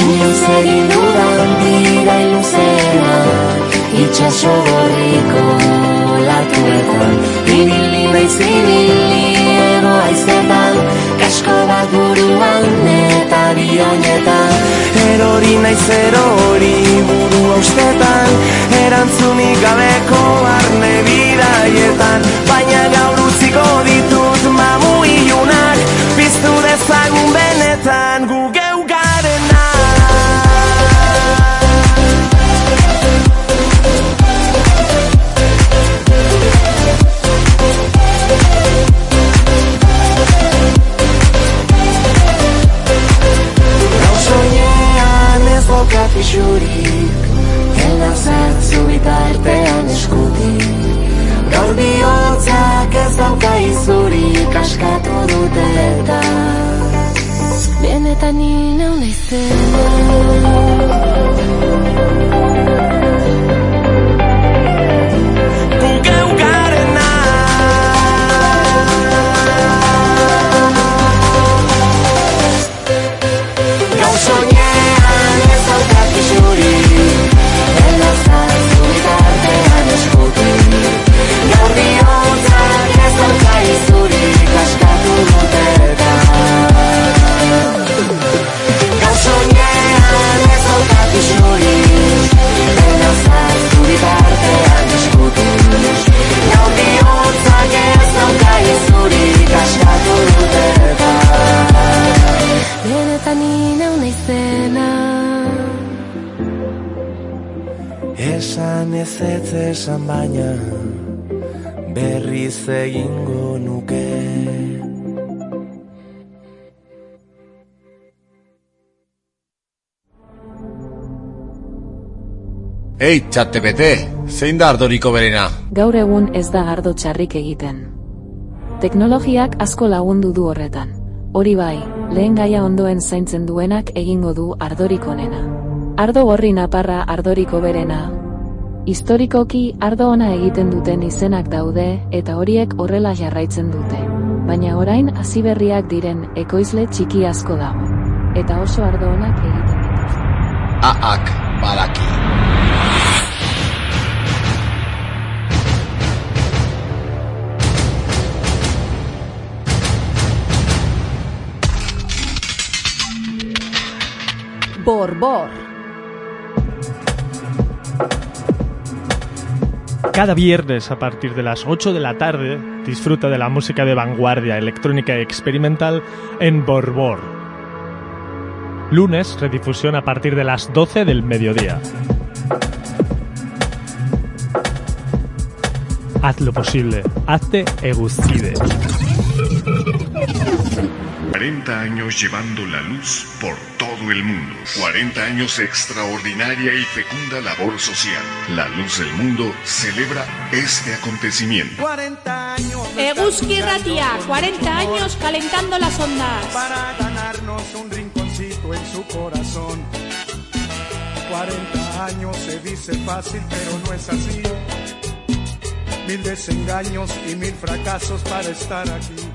Inoiz egin dudan bidai luzena Itxaso gorriko latuetan Ibili naiz ibili ego haizetan Kasko bat buruan eta bionetan Erori naiz erori burua ustetan Erantzunik gabeko barne bidaietan. Baina gaur utziko ditut mamu ilunak Piztu dezagun benetan bokat isurik Elazat zubita artean eskutik Gaur bihotzak ez dauka izuri Kaskatu dute eta Benetan nina unaizena Ei, txatepete, zein da ardoriko berena? Gaur egun ez da ardo txarrik egiten. Teknologiak asko lagundu du horretan. Hori bai, lehen gaia ondoen zaintzen duenak egingo du ardorik onena. Ardo gorri naparra ardoriko berena. Historikoki ardo ona egiten duten izenak daude eta horiek horrela jarraitzen dute. Baina orain hasi berriak diren ekoizle txiki asko dago. Eta oso ardo onak egiten dituzte. Aak, badaki. Borbor. Cada viernes a partir de las 8 de la tarde disfruta de la música de vanguardia electrónica y experimental en Borbor. Lunes, redifusión a partir de las 12 del mediodía. Haz lo posible, hazte Eguscide. 40 años llevando la luz por todo el mundo. 40 años de extraordinaria y fecunda labor social. La Luz del Mundo celebra este acontecimiento. 40 años. Eguski Ratia, 40 años calentando las ondas. Para ganarnos un rinconcito en su corazón. 40 años se dice fácil, pero no es así. Mil desengaños y mil fracasos para estar aquí.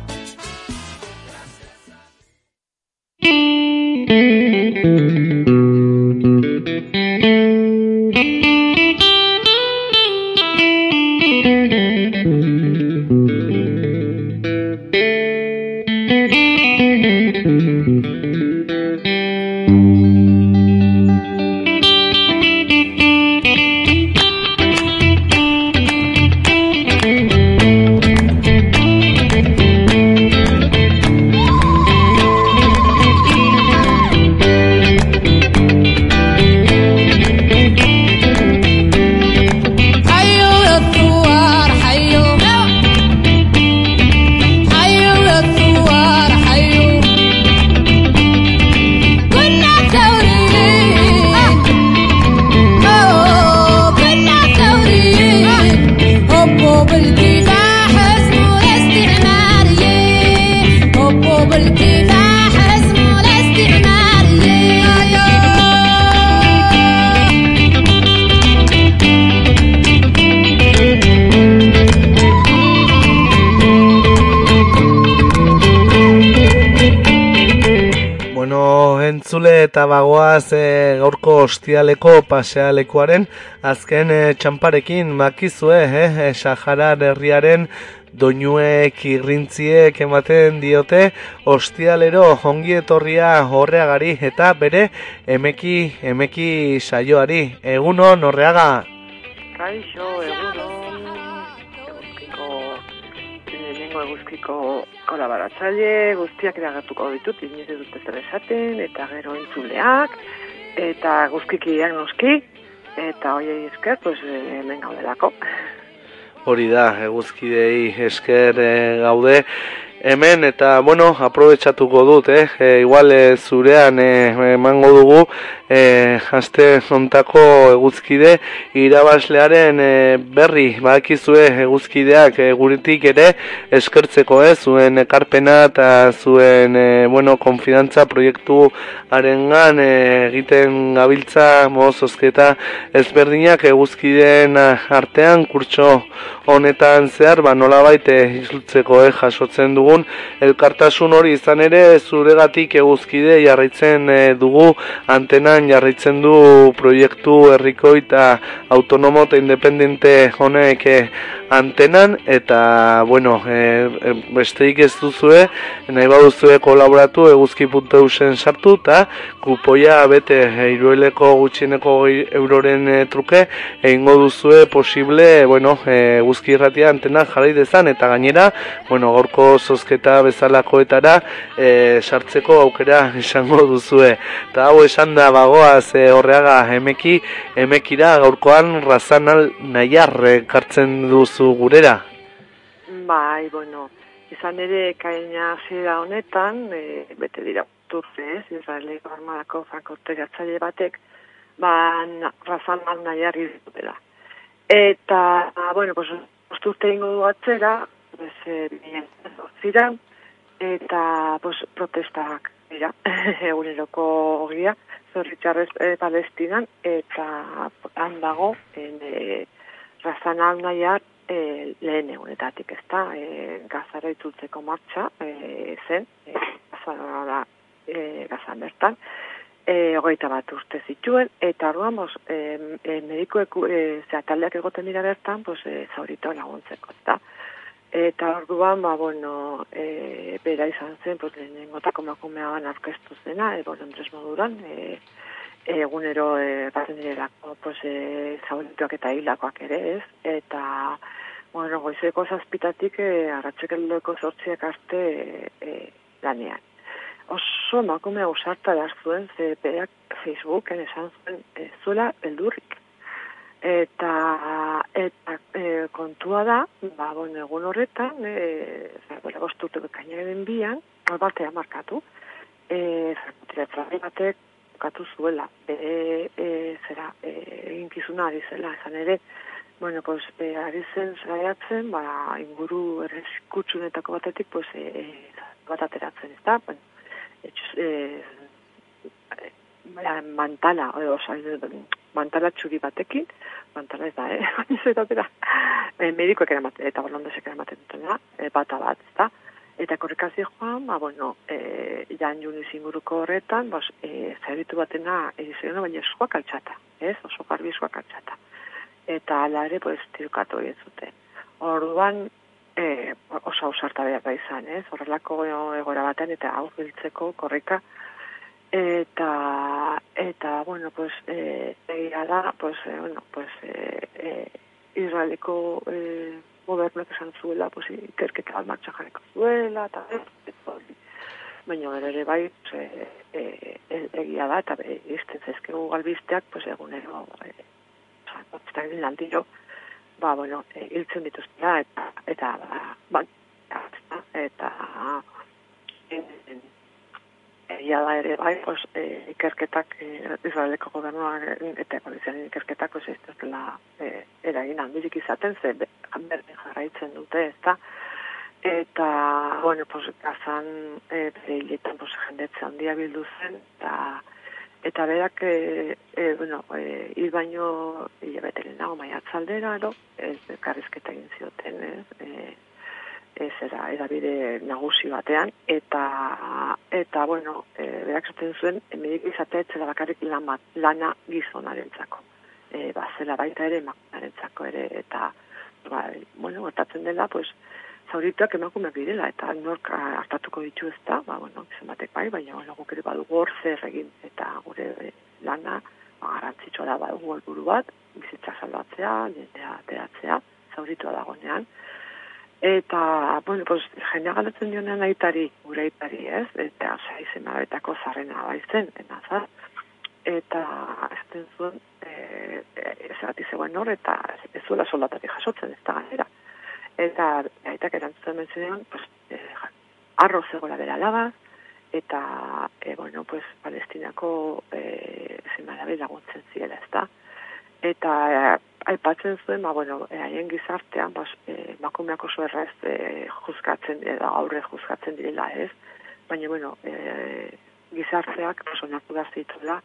Eta bagoaz e, gaurko ostialeko pasealekuaren azken e, txamparekin makizue, eh, e, Saharar herriaren doinuek irrintziek ematen diote ostialero ongi etorria horreagari eta bere emeki emeki saioari. Egunon horreaga. Kaixo, egunon, eguzkiko, eguzkiko kolaboratzaile, guztiak eragatuko ditut, inoiz ez dute zer esaten, eta gero entzuleak, eta guzkikiak noski, eta hoiei esker, pues, eh, hemen gaudelako. Hori da, eguzkidei esker eh, gaude hemen eta bueno, aprobetxatuko dut, eh? E, igual eh, zurean eh, emango dugu eh, aste hontako eguzkide irabazlearen eh, berri. Badakizue eguzkideak eh, guretik ere eskertzeko eh, zuen ekarpena eta zuen eh, bueno, konfidantza proiektu arengan eh, egiten gabiltza mozozketa ezberdinak eguzkideen artean. Kurtso honetan zehar ba nolabait eh, isltzeko eh, jasotzen dugun elkartasun hori. Izan ere zuregatik eguzkide jarraitzen eh, dugu antenan jarraitzen du proiektu herriko eta autonomo eta independente honek eh, antenan. Eta bueno eh, besteik ez duzue nahi baduzue kolaboratu eguzki.eusen sartu eta kupoia bete hirueleko gutxieneko euroren eh, truke egingo duzue posible bueno eguzki irratia antena jarri dezan. Eta gainera bueno gaurko zozketa bezalakoetara eh, sartzeko aukera izango duzue eta hau esan da bagoaz eh, horreaga emeki emekira gaurkoan razanal nahiar ekartzen duzu gurera Bai, bueno, izan ere kaina zera honetan, e, bete dira turfe, ez, Israeleko armadako frankotegatzaile batek, ba, na, razan mal nahiarri dutela. Eta, bueno, pues, usturte ingo du atzera, pues, e, zira, eta, pues, protestak dira, eguneroko ogia, zorritxarrez e, Palestinan, eta han dago, en, e, razan al nahiar, e, lehen egunetatik, ez da, e, gazara itzultzeko martxa e, zen, e, gazara, e, gazan bertan, e, hogeita bat urte zituen, eta orduan, bos, e, e, medikoek, e, zera, taldeak egoten dira bertan, pues, e, zaurito laguntzeko, ez da. Eta orduan, ba, bueno, e, bera izan zen, pues, lehenengotako makumea ban aurkeztu zena, e, bolondrez moduran, e, egunero e, batzen direlako pues, e, zaurituak eta hilakoak ere, ez? Eta, bueno, goizeko zazpitatik e, arratxekeldoko zortziak arte e, lanean. Oso emakume ausarta da zuen, ze berak Facebooken esan zuen e, zuela beldurrik. Eta, eta e, kontua da, ba, bueno, egun horretan, e, zara, bostute bekainaren bian, albatea markatu, e, zara, batek ukatu zuela, bere e, zera, e, eginkizuna ari zela, esan ere, bueno, pues, e, ari zen zaiatzen, ba, inguru erreskutsunetako batetik, pues, e, bat ateratzen, ez da? Bueno, e, e, mantala, e, oza, mantala txuri batekin, mantala ez da, eh? ez da, bera, e, medikoek eramaten, eta bolondesek eramaten dutena, e, bata bat, ez da? Eta korrikazi joan, ba, bueno, e, jan juniz inguruko horretan, bas, e, zauritu batena ediziono, baina eskuak altxata, ez? Oso garbi eskuak altxata. Eta ala ere, pues, tirukatu egin zuten. Orduan, e, oso ausarta behar da izan, ez? Horrelako egora batean eta aurbiltzeko korrika. Eta, eta, bueno, pues, e, egia da, pues, e, bueno, pues, e, e, Israeleko e, gobernuak esan zuela, pues, ikerketa bat martxa jarriko zuela, eta hori. baina ere ere bai, pues, e, e, e, egia da, eta be, izten zezkegu galbizteak, pues, egunero, e, eta aldiro, ba, bueno, e, hiltzen dituztela, eta, eta, ba, ba, eta, e, egia da ere bai, pues, e, ikerketak, e, Israeleko gobernuaren eta poliziaren ikerketak, pues, ez dutela e, eragin handirik izaten, ze be- berdin jarraitzen dute, ez da, eta, bueno, pues, gazan, e, bere pues, jendetze handia bildu zen, eta, eta berak, e, e, bueno, e, hil baino, hilabete lehenago maiatzaldera, ero, ez, karrizketa egin zioten, ez, e, ez era edabide nagusi batean eta eta bueno, e, berak esaten zuen mediku izatea etzela bakarrik lan bat, lana gizonarentzako. E, ba, zela baita ere emakumearentzako ere eta ba, bueno, gertatzen dela, pues zaurituak emakumeak direla eta nork hartatuko ditu ez da, ba, bueno, gizon batek bai, baina bueno, guk ere badugu hor egin eta gure e, lana ba, garrantzitsua da badugu helburu bat, bizitza salbatzea, jendea ateratzea, zauritua dagonean, Eta, bueno, pues, jendea galdetzen dionean aitari, gure aitari, ez? Eta, osea, izena betako zarrena baizen, enazaz. Eta, esten zuen, e, e, zegoen hor, eta ez zuela soldatari jasotzen, ez da ganera. Eta, aitak erantzuten mentzenean, pues, e, arro zegoela bera alaba, eta, e, bueno, pues, palestinako e, zemarabe laguntzen ziela, ez da? Eta, e, aipatzen zuen, ba, bueno, haien gizartean, bas, e, makumeak oso erraz e, juzgatzen, edo aurre juzgatzen direla, ez? Baina, bueno, e, gizarteak, pues, onartu da zituela,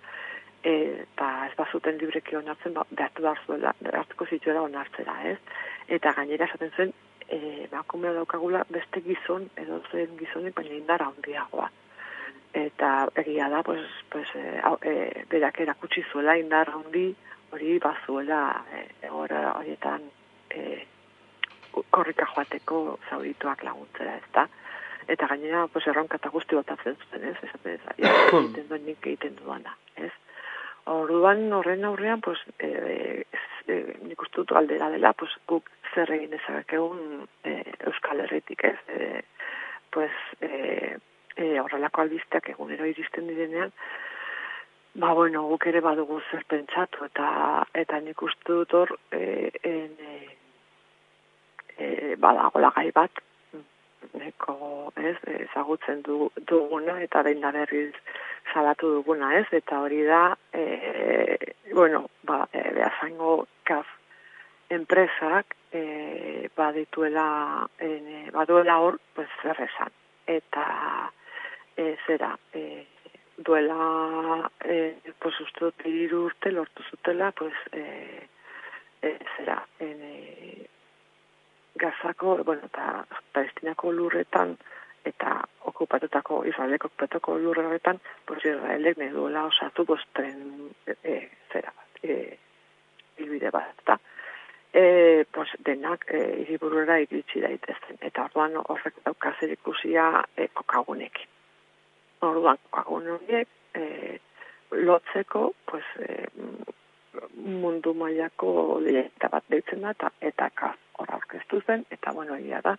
e, eta ez bazuten libreki onartzen, ba, behartu behar zuela, behartuko zituela onartzera, ez? Eta gainera esaten zuen, e, makumea daukagula beste gizon, edo zen gizonek, baina indara handiagoa. Eta egia da, pues, pues, e, e, berak erakutsi zuela indar handi, hori bazuela e, egora horietan e, korrika joateko zaurituak laguntzera, ez da? Eta gainera, pues, erronka eta guzti botatzen zuten, ez? Esaten ez, ja, egiten duen nik egiten dudana, ez? Orduan horren aurrean, pues, e, e, nik uste dut aldera dela, pues, guk zer egin ezagekegun e, Euskal Herritik, ez? E, pues, e, e, horrelako albisteak egunero iristen direnean, Ba, bueno, guk ere badugu zer pentsatu, eta eta nik uste dut hor, e, en, e, e, badagola gai bat, neko, ez, ezagutzen du, duguna, eta behin da berriz salatu duguna, ez, eta hori da, e, bueno, ba, e, behazango kaf enpresak, e, badituela, en, baduela hor, pues, zer. Eta, e, zera, e, duela eh, pues uste dut hiru urte lortu zutela pues eh, eh, zera en, eh, gazako bueno eta palestinako lurretan eta okupatutako Israeleko okupatutako lurretan pues Israelek ne duela osatu pues tren eh, zera eh, ilbide bat eta e, pues denak e, hiriburura iritsi daitezen eta orduan horrek dauka zer ikusia e, kokagunekin Orduan, kokagun horiek, e, lotzeko, pues, e, mundu mailako lehiaketa bat deitzen da, eta, eta ka, hor aurkeztu zen, eta, bueno, egia da,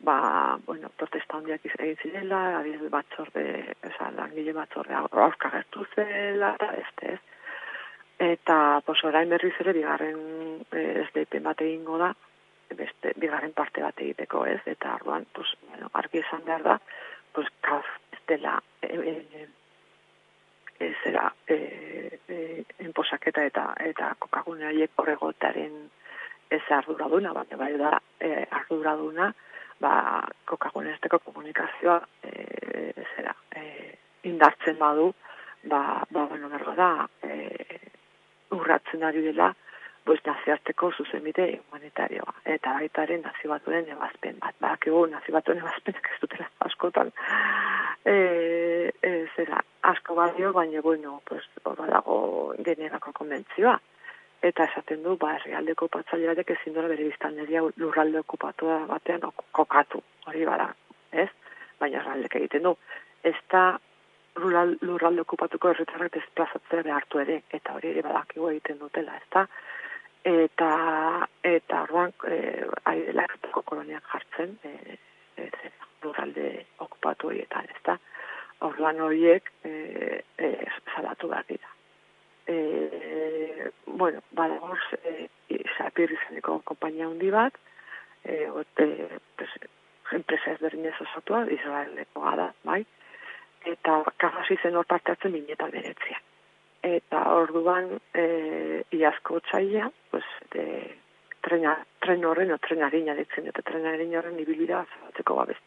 ba, bueno, protesta handiak egin zirela, adibidez batzorde, esa, langile batzorde aur- aurka gertu zela, eta beste ez. Eta, pues, orain berriz ere, bigarren eh, ez deipen bat egingo da, beste, bigarren parte bat egiteko ez, eta arduan, pues, bueno, argi esan behar da, pues, kaf dela e, e, ez zera e, e, enposaketa eta eta kokagune horiek horregotaren ez arduraduna, baina bai da e, arduraduna ba, kokagune esteko komunikazioa e, zera e, indartzen badu ba, ba bueno, da e, urratzen ari dela pues nazioarteko zuzenbide humanitarioa. Eta baita ere nazio batuen ebazpen bat. Badakigu nazio batuen ebazpenak ez dutela askotan e, e, zera asko balio, baina bueno, pues, hor dago generako konbentzioa. Eta esaten du, ba, herrialdeko patzaile batek ezin dola bere biztanleria lurralde okupatua batean ok- kokatu. Hori bada, ez? Baina herrialdek egiten du. Ez da lurralde okupatuko herritarrak desplazatzea behartu ere, eta hori ere badakigu egiten dutela, ez da? Eta, eta orduan, e, ari dela koloniak jartzen, e, e, lurralde okupatu horietan, ez da? Orduan horiek e, e, salatu behar dira. E, bueno, badagoz, e, Sapir izeneko kompainia handi bat, e, ote, pues, enpresa ezberdinez osatua, Israeleko gara, bai? Eta kafasi zen hor parte hartzen binetan beretzian. Eta orduan, e, iazko txaila, pues, de, trena, tren horren, o tren harina ditzen, eta tren harina horren ibilbidea zabatzeko babez.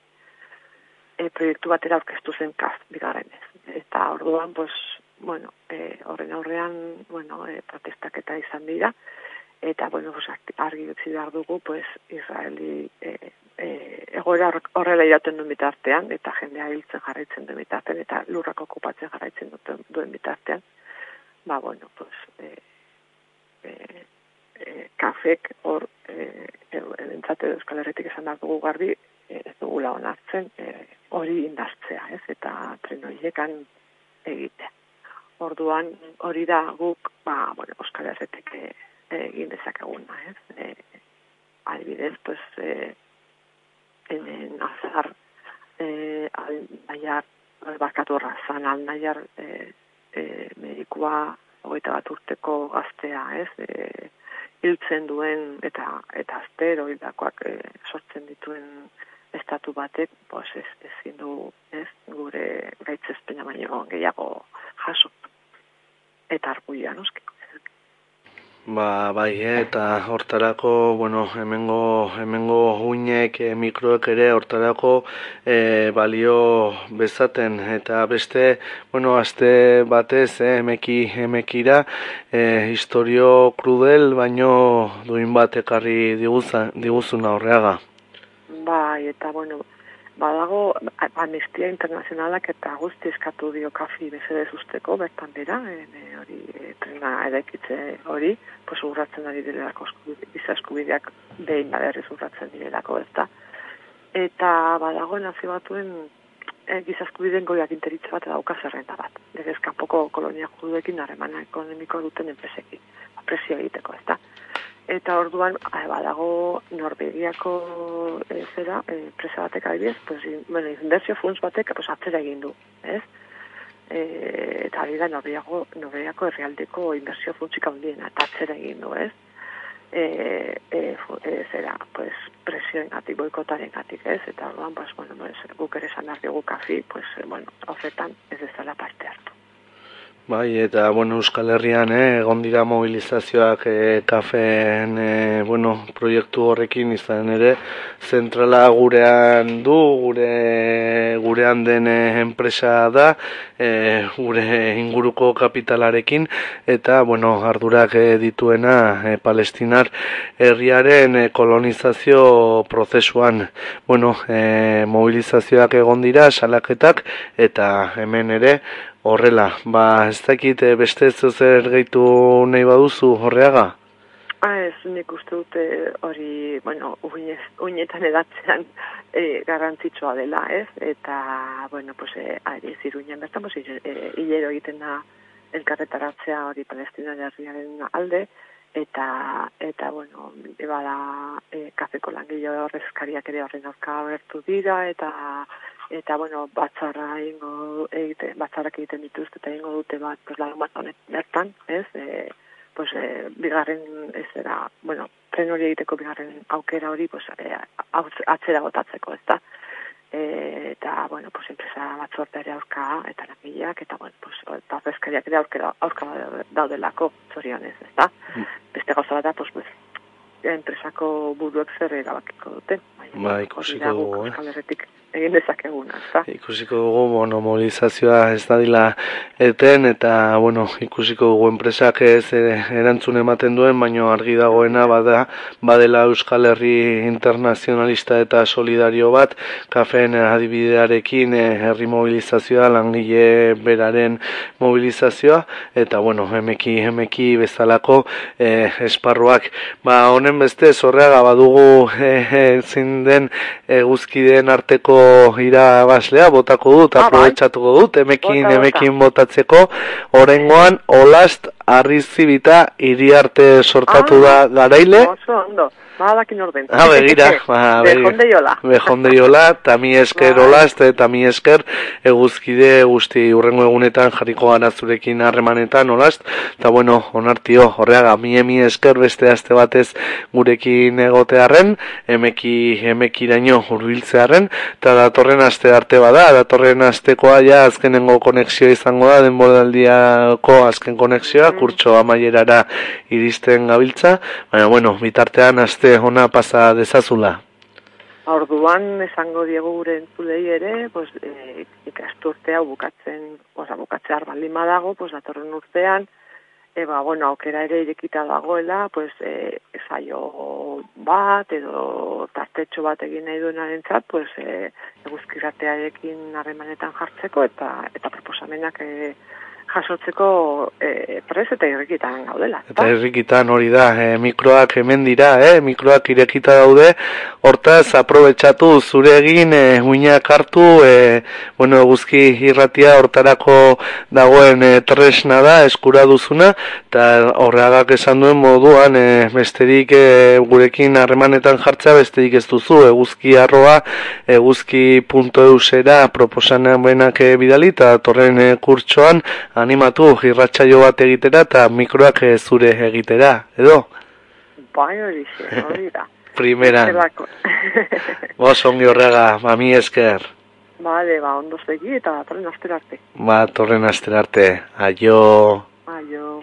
E, proiektu batera aurkeztu zen kaz, bigarrenez. Eta orduan, pues, bueno, e, horren aurrean, bueno, e, protestak eta izan dira, eta, bueno, pues, argi utzi behar dugu, pues, Israeli e, e, egoera horrela irauten duen bitartean, eta jendea hiltzen jarraitzen duen bitartean, eta lurrak okupatzen jarraitzen duen bitartean, ba, bueno, pues, e, e, e, kafek hor, e, e, entzate Euskal Herretik esan behar dugu garbi, e, ez dugula onartzen, e, hori indartzea, ez, eta tren horiekan egitea. Orduan, hori da guk, ba, bueno, Euskal Herretik e, egin dezakeguna, ez? E, adibidez, pues, e, hemen azar, e, aldaiar, bakatu razan, aldaiar e, e, medikua, hogeita bat urteko gaztea, ez? E, hiltzen duen eta eta astero hildakoak e, sortzen dituen estatu batek, pues ez ezin du, ez, gure gaitzespena baino gehiago jaso. Eta arguia, noski. Ba, bai, eh, eta hortarako, bueno, hemengo, hemengo uinek, e, mikroek ere hortarako e, balio bezaten, eta beste, bueno, aste batez, eh, emeki, emekira, e, historio krudel, baino duin bat ekarri diguzuna horreaga. Bai, eta bueno, badago amnistia internazionalak eta guzti eskatu dio kafi bezedez usteko, bertan bera, e, e, hori e, trena eraikitze hori, pues urratzen ari direlako eskubideak behin baderriz urratzen direlako, ez. Eta badago nazio batuen e, giza eskubideen goiak interitze bat dauka zerrenda bat. Legez kanpoko kolonia juduekin harremana ekonomiko duten enpresekin. Presio egiteko, ez da. Eta orduan, eh, badago Norvegiako e, zera, e, enpresa batek adibidez, pues, in- bueno, inbertsio funts batek pues, atzera egin du, ez? E, eta hori da Norvegiako, Norvegiako herrialdeko inbertsio funtsik handiena, eta atzera egin du, ez? E, e, e, zera, pues, presioen gatik, boikotaren gatik, ez? Eta orduan, pues, bueno, pues, guk ere esan behar dugu kafi, pues, bueno, horretan ez ezala parte hartu. Bai, eta, bueno, Euskal Herrian, eh, egon dira mobilizazioak eh, kafeen, eh, bueno, proiektu horrekin izan ere, zentrala gurean du, gure, gurean den eh, enpresa da, eh, gure inguruko kapitalarekin, eta, bueno, ardurak eh, dituena eh, palestinar herriaren eh, kolonizazio prozesuan, bueno, eh, mobilizazioak egon dira, salaketak, eta hemen ere, Horrela, ba, ez dakit eh, beste ez zer gehitu nahi baduzu horreaga? Ah, ez, nik uste dute hori, bueno, uinetan edatzean e, garrantzitsua dela, ez? Eta, bueno, pues, e, ari ez iruinen bertan, pues, hilero egiten da elkarretaratzea hori palestina herriaren alde, eta, eta bueno, bada, e, kafeko langile horrezkariak ere horren aurka agertu dira, eta eta bueno, batzarra ingo egite, batzarrak egiten dituzte eta ingo dute bat, pues larun bat honet bertan, ez? E, pues e, bigarren ez era, bueno, tren hori egiteko bigarren aukera hori, pues e, atzera botatzeko, ez da? E, eta, bueno, pues, enpresa batzorta ere aurka, eta langileak, eta, bueno, pues, eta ordezkariak ere aurka, aurka daudelako, zorionez, ez da? Beste gauza bat da, pues, pues, enpresako buruek zer erabakiko dute. Ba, ikusiko dugu, eh? Egin dezakeguna, ez da? Ikusiko dugu, bueno, mobilizazioa ez dadila eten, eta, bueno, ikusiko dugu enpresak ez eh, erantzun ematen duen, baino argi dagoena bada, badela Euskal Herri internazionalista eta solidario bat, kafeen adibidearekin eh, herri mobilizazioa, langile beraren mobilizazioa, eta, bueno, emeki, emeki bezalako eh, esparruak. Ba, honen beste, zorreaga badugu eh, den eguzkideen arteko irabaslea botako dut, aprobetxatuko dut, emekin, Bota, bota. emekin botatzeko, orengoan, olast, arrizibita, iriarte sortatu da garaile, Oso, ondo. Badakin orden. Ah, begira, ba, begira. Bejondeiola. Bejondeiola, eta mi esker olast, eta mi esker. Eguzkide guzti urrengo egunetan jarriko gara zurekin harremanetan olast, eta bueno, onartio, horreaga, mi mi esker beste aste batez gurekin egotearren, emeki, emekiraino hurbiltzearren, eta datorren aste arte bada, datorren astekoa ja azkenengo konexioa izango da, denboraldiako azken konexioa, kurtso amaierara iristen gabiltza, baina bueno, bitartean aste ona pasa dezazula. Orduan esango diegu gure entzulei ere, pues, e, ikasturte hau bukatzen, oza, bukatzear baldin badago, pues, datorren urtean, e, ba, bueno, aukera ere irekita dagoela, pues, e, saio bat edo tartetxo bat egin nahi duenaren pues, e, eguzkiratearekin harremanetan jartzeko eta eta proposamenak e, jasotzeko e, pres eta irrikitan gaudela. Eta herrikitan hori da, e, mikroak hemen dira, eh? mikroak irekita daude, hortaz aprobetxatu zure egin, e, uinak hartu, e, bueno, eguzki irratia hortarako dagoen e, tresna da, eskura duzuna, eta horreagak esan duen moduan, e, besterik e, gurekin harremanetan jartzea, besterik ez duzu, eguzki arroa, eguzki.eusera proposanen benak e, bidali, eta torren e, kurtsoan, animatu irratsaio bat egitera eta mikroak eh, zure egitera, edo? Bai, hori hori da. Bestelako. Bos ongi horrega, mami esker. Bale, ba, ondo segi eta datorren astera arte. Ba, torren astera arte. Aio. Aio.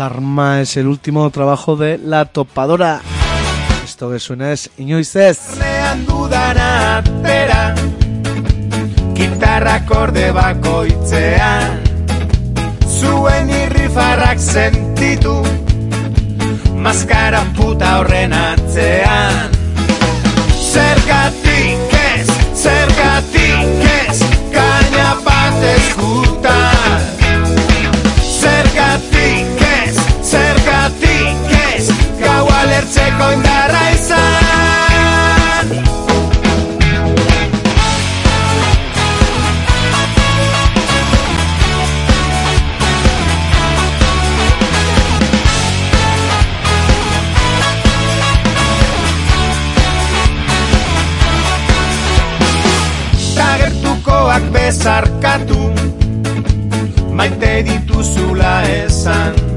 Karma es el último trabajo de La Topadora. Esto que suena es Inoiz ez. Nean dudana atera Gitarra akorde bakoitzean Zuen irrifarrak sentitu. Maskara puta horren atzean Zergatik ez, zergatik ez Kaina bat eskutan Zergatik zergatik ez Gau alertzeko indarra izan. Tagertukoak bezarkatu Maite dituzula esan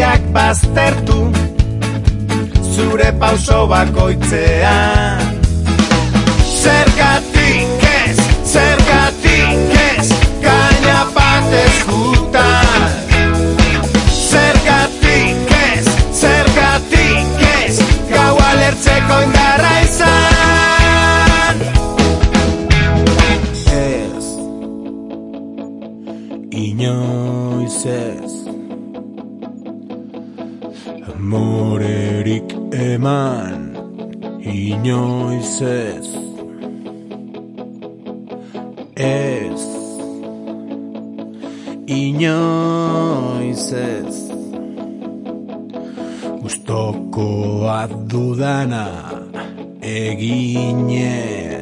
guztiak baztertu Zure pauso bakoitzean. Zergatik ez, zergatik ez Gaina bat eskutan Zergatik ez, zergatik ez Gau alertzeko indarra izan. Ez. Inoiz Amorerik eman Inoiz ez. Ez. Inoiz ez. Gustokoa dudana Eginez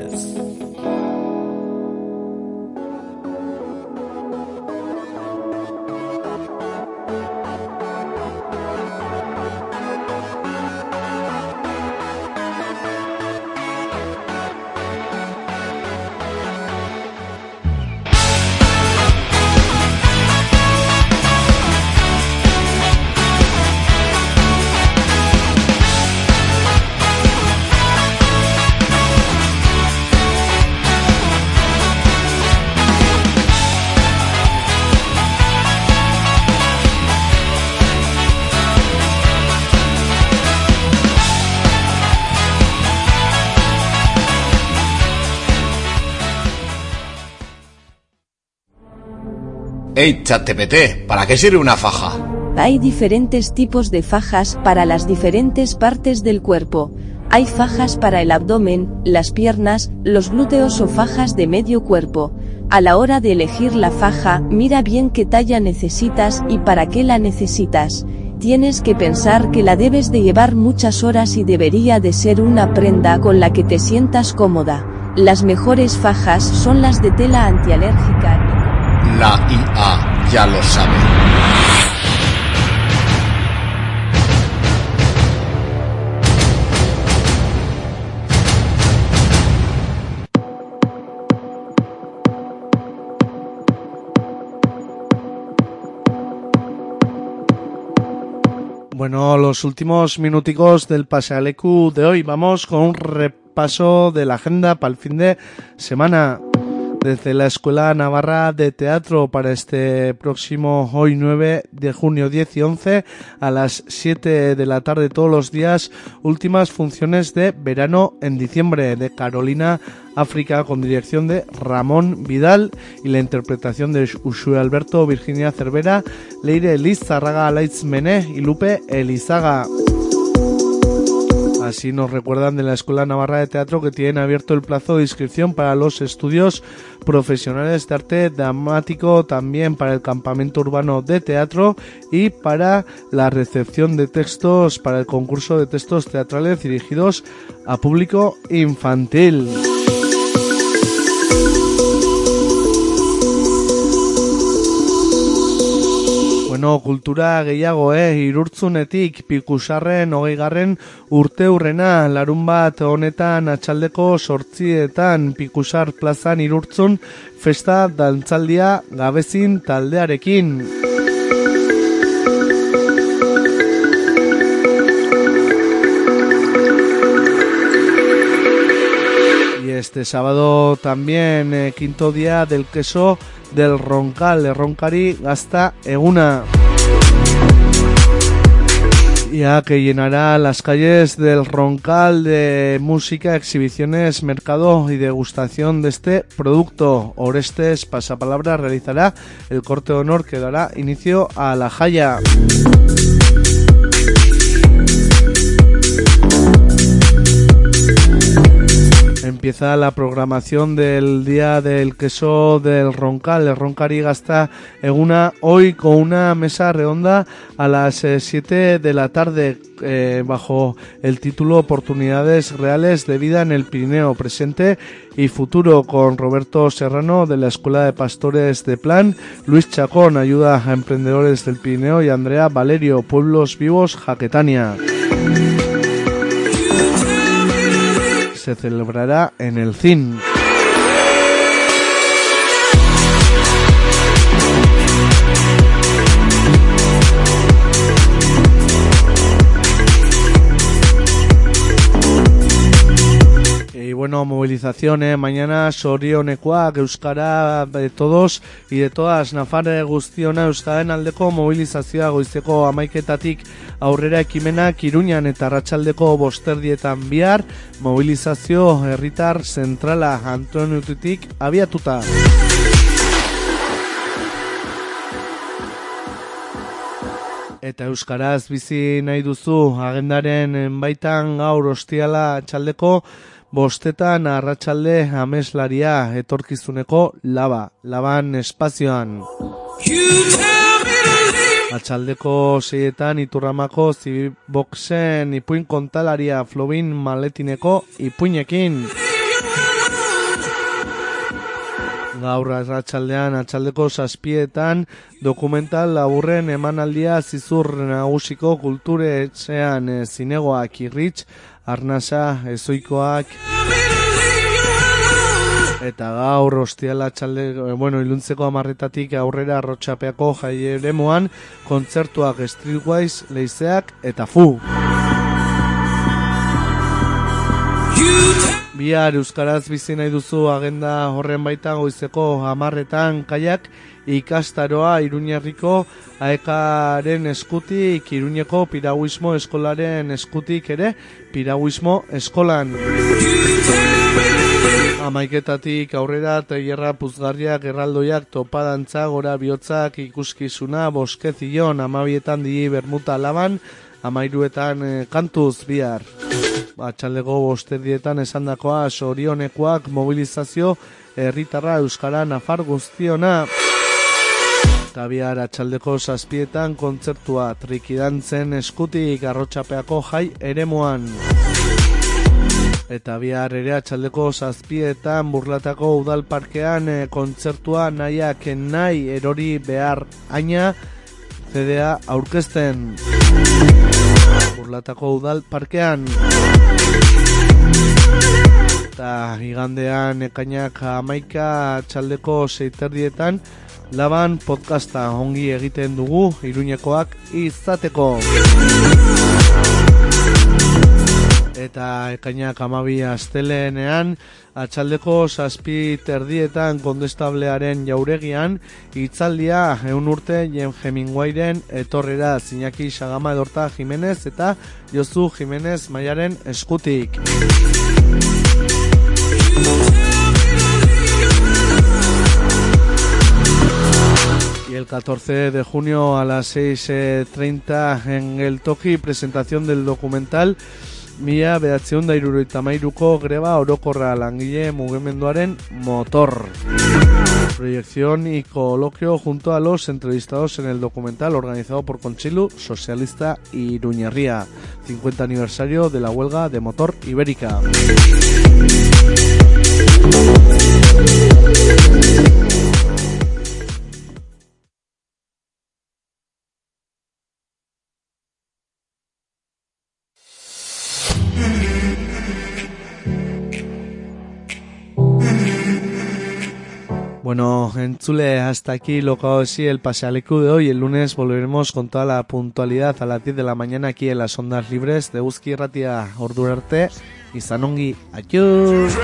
Hey, ChatGPT, ¿para qué sirve una faja? Hay diferentes tipos de fajas para las diferentes partes del cuerpo. Hay fajas para el abdomen, las piernas, los glúteos o fajas de medio cuerpo. A la hora de elegir la faja, mira bien qué talla necesitas y para qué la necesitas. Tienes que pensar que la debes de llevar muchas horas y debería de ser una prenda con la que te sientas cómoda. Las mejores fajas son las de tela antialérgica. La IA ya lo sabe. Bueno, los últimos minuticos del Pasealecu de hoy. Vamos con un repaso de la agenda para el fin de semana. Desde la Escuela Navarra de Teatro para este próximo hoy 9 de junio 10 y 11 a las 7 de la tarde todos los días. Últimas funciones de verano en diciembre de Carolina África con dirección de Ramón Vidal y la interpretación de Ushue Alberto, Virginia Cervera, Leire Eliz Zarraga Laitz Mené y Lupe Elizaga. Así nos recuerdan de la Escuela Navarra de Teatro que tienen abierto el plazo de inscripción para los estudios profesionales de arte dramático, también para el campamento urbano de teatro y para la recepción de textos para el concurso de textos teatrales dirigidos a público infantil. Bueno, kultura gehiago, eh? Irurtzunetik pikusarren hogeigarren urte hurrena larun bat honetan atxaldeko sortzietan pikusar plazan irurtzun festa dantzaldia gabezin taldearekin. Y este sábado también, eh, quinto día del queso del Roncal, de Roncari Gasta Eguna. Ya que llenará las calles del Roncal de música, exhibiciones, mercado y degustación de este producto. Orestes Pasapalabra realizará el corte de honor que dará inicio a la Jaya. Empieza la programación del día del queso del Roncal, el Roncari Gasta Eguna, hoy con una mesa redonda a las 7 de la tarde eh, bajo el título Oportunidades Reales de Vida en el Pirineo, presente y futuro con Roberto Serrano de la Escuela de Pastores de Plan, Luis Chacón, ayuda a emprendedores del Pirineo y Andrea Valerio, Pueblos Vivos, Jaquetania. Se celebrará en el CIN. Bueno, movilizaciones, mañana sorionekoak euskara de todos y de todas Nafare guztiona euskaren aldeko mobilizazioa goizeko amaiketatik aurrera ekimenak Iruñan eta Arratsaldeko bosterdietan bihar mobilizazio herritar zentrala Antoniutetik abiatuta. Eta euskaraz bizi nahi duzu agendaren baitan gaur ostiala txaldeko bostetan arratsalde ameslaria etorkizuneko laba, laban espazioan. Atxaldeko seietan iturramako zibiboxen ipuin kontalaria flobin maletineko ipuinekin. Gaur arratsaldean atxaldeko zazpietan dokumental laburren emanaldia zizur nagusiko kulture etxean eh, zinegoak irritx, arnasa, ezoikoak... Eta gaur ostiala txalde, eh, bueno, iluntzeko amarretatik aurrera arrotxapeako jaieremoan kontzertuak Streetwise, Leizeak eta Fu. Bihar Euskaraz bizi nahi duzu agenda horren baita goizeko amarretan kaiak ikastaroa Iruñerriko aekaren eskutik Iruñeko piraguismo eskolaren eskutik ere piraguismo eskolan. Amaiketatik aurrera tailerra puzgarriak erraldoiak topadantza gora bihotzak ikuskizuna boskezion amabietan di bermuta laban amairuetan eh, kantuz bihar. Atxaldeko bosterdietan esandakoa sorionekoak mobilizazio herritarra euskara nafar guztiona. Eta bihar atxaldeko zazpietan kontzertua trikidantzen eskutik arrotxapeako jai eremuan. Eta bihar ere atxaldeko zazpietan burlatako udal parkean eh, kontzertua nahiak nahi erori behar aina CDA aurkezten. Burlatako udal parkean. Eta igandean ekainak amaika txaldeko zeiterdietan laban podcasta ongi egiten dugu iruñekoak izateko. Eta ekainak amabi asteleenean atxaldeko zazpi terdietan kondestablearen jauregian itzaldia eun urte Jem Hemingwayren etorrera Zinaki Sagama Edorta Jimenez eta Jozu Jimenez Maiaren eskutik. El 14 de junio a las 6.30 en el Toki, presentación del documental Mila behatzeun da iruroita mairuko greba orokorra langile mugimenduaren motor. Proyección y coloquio junto a los entrevistados en el documental organizado por Conchilu, Socialista y Iruñerría. 50 aniversario de la huelga de motor ibérica. bueno, Enchule, hasta aquí lo que así el pasealecu de hoy. El lunes volveremos con toda la puntualidad a las 10 de la mañana aquí en las ondas libres de Euski Ratia Ordurarte y Sanongi. ¡Adiós!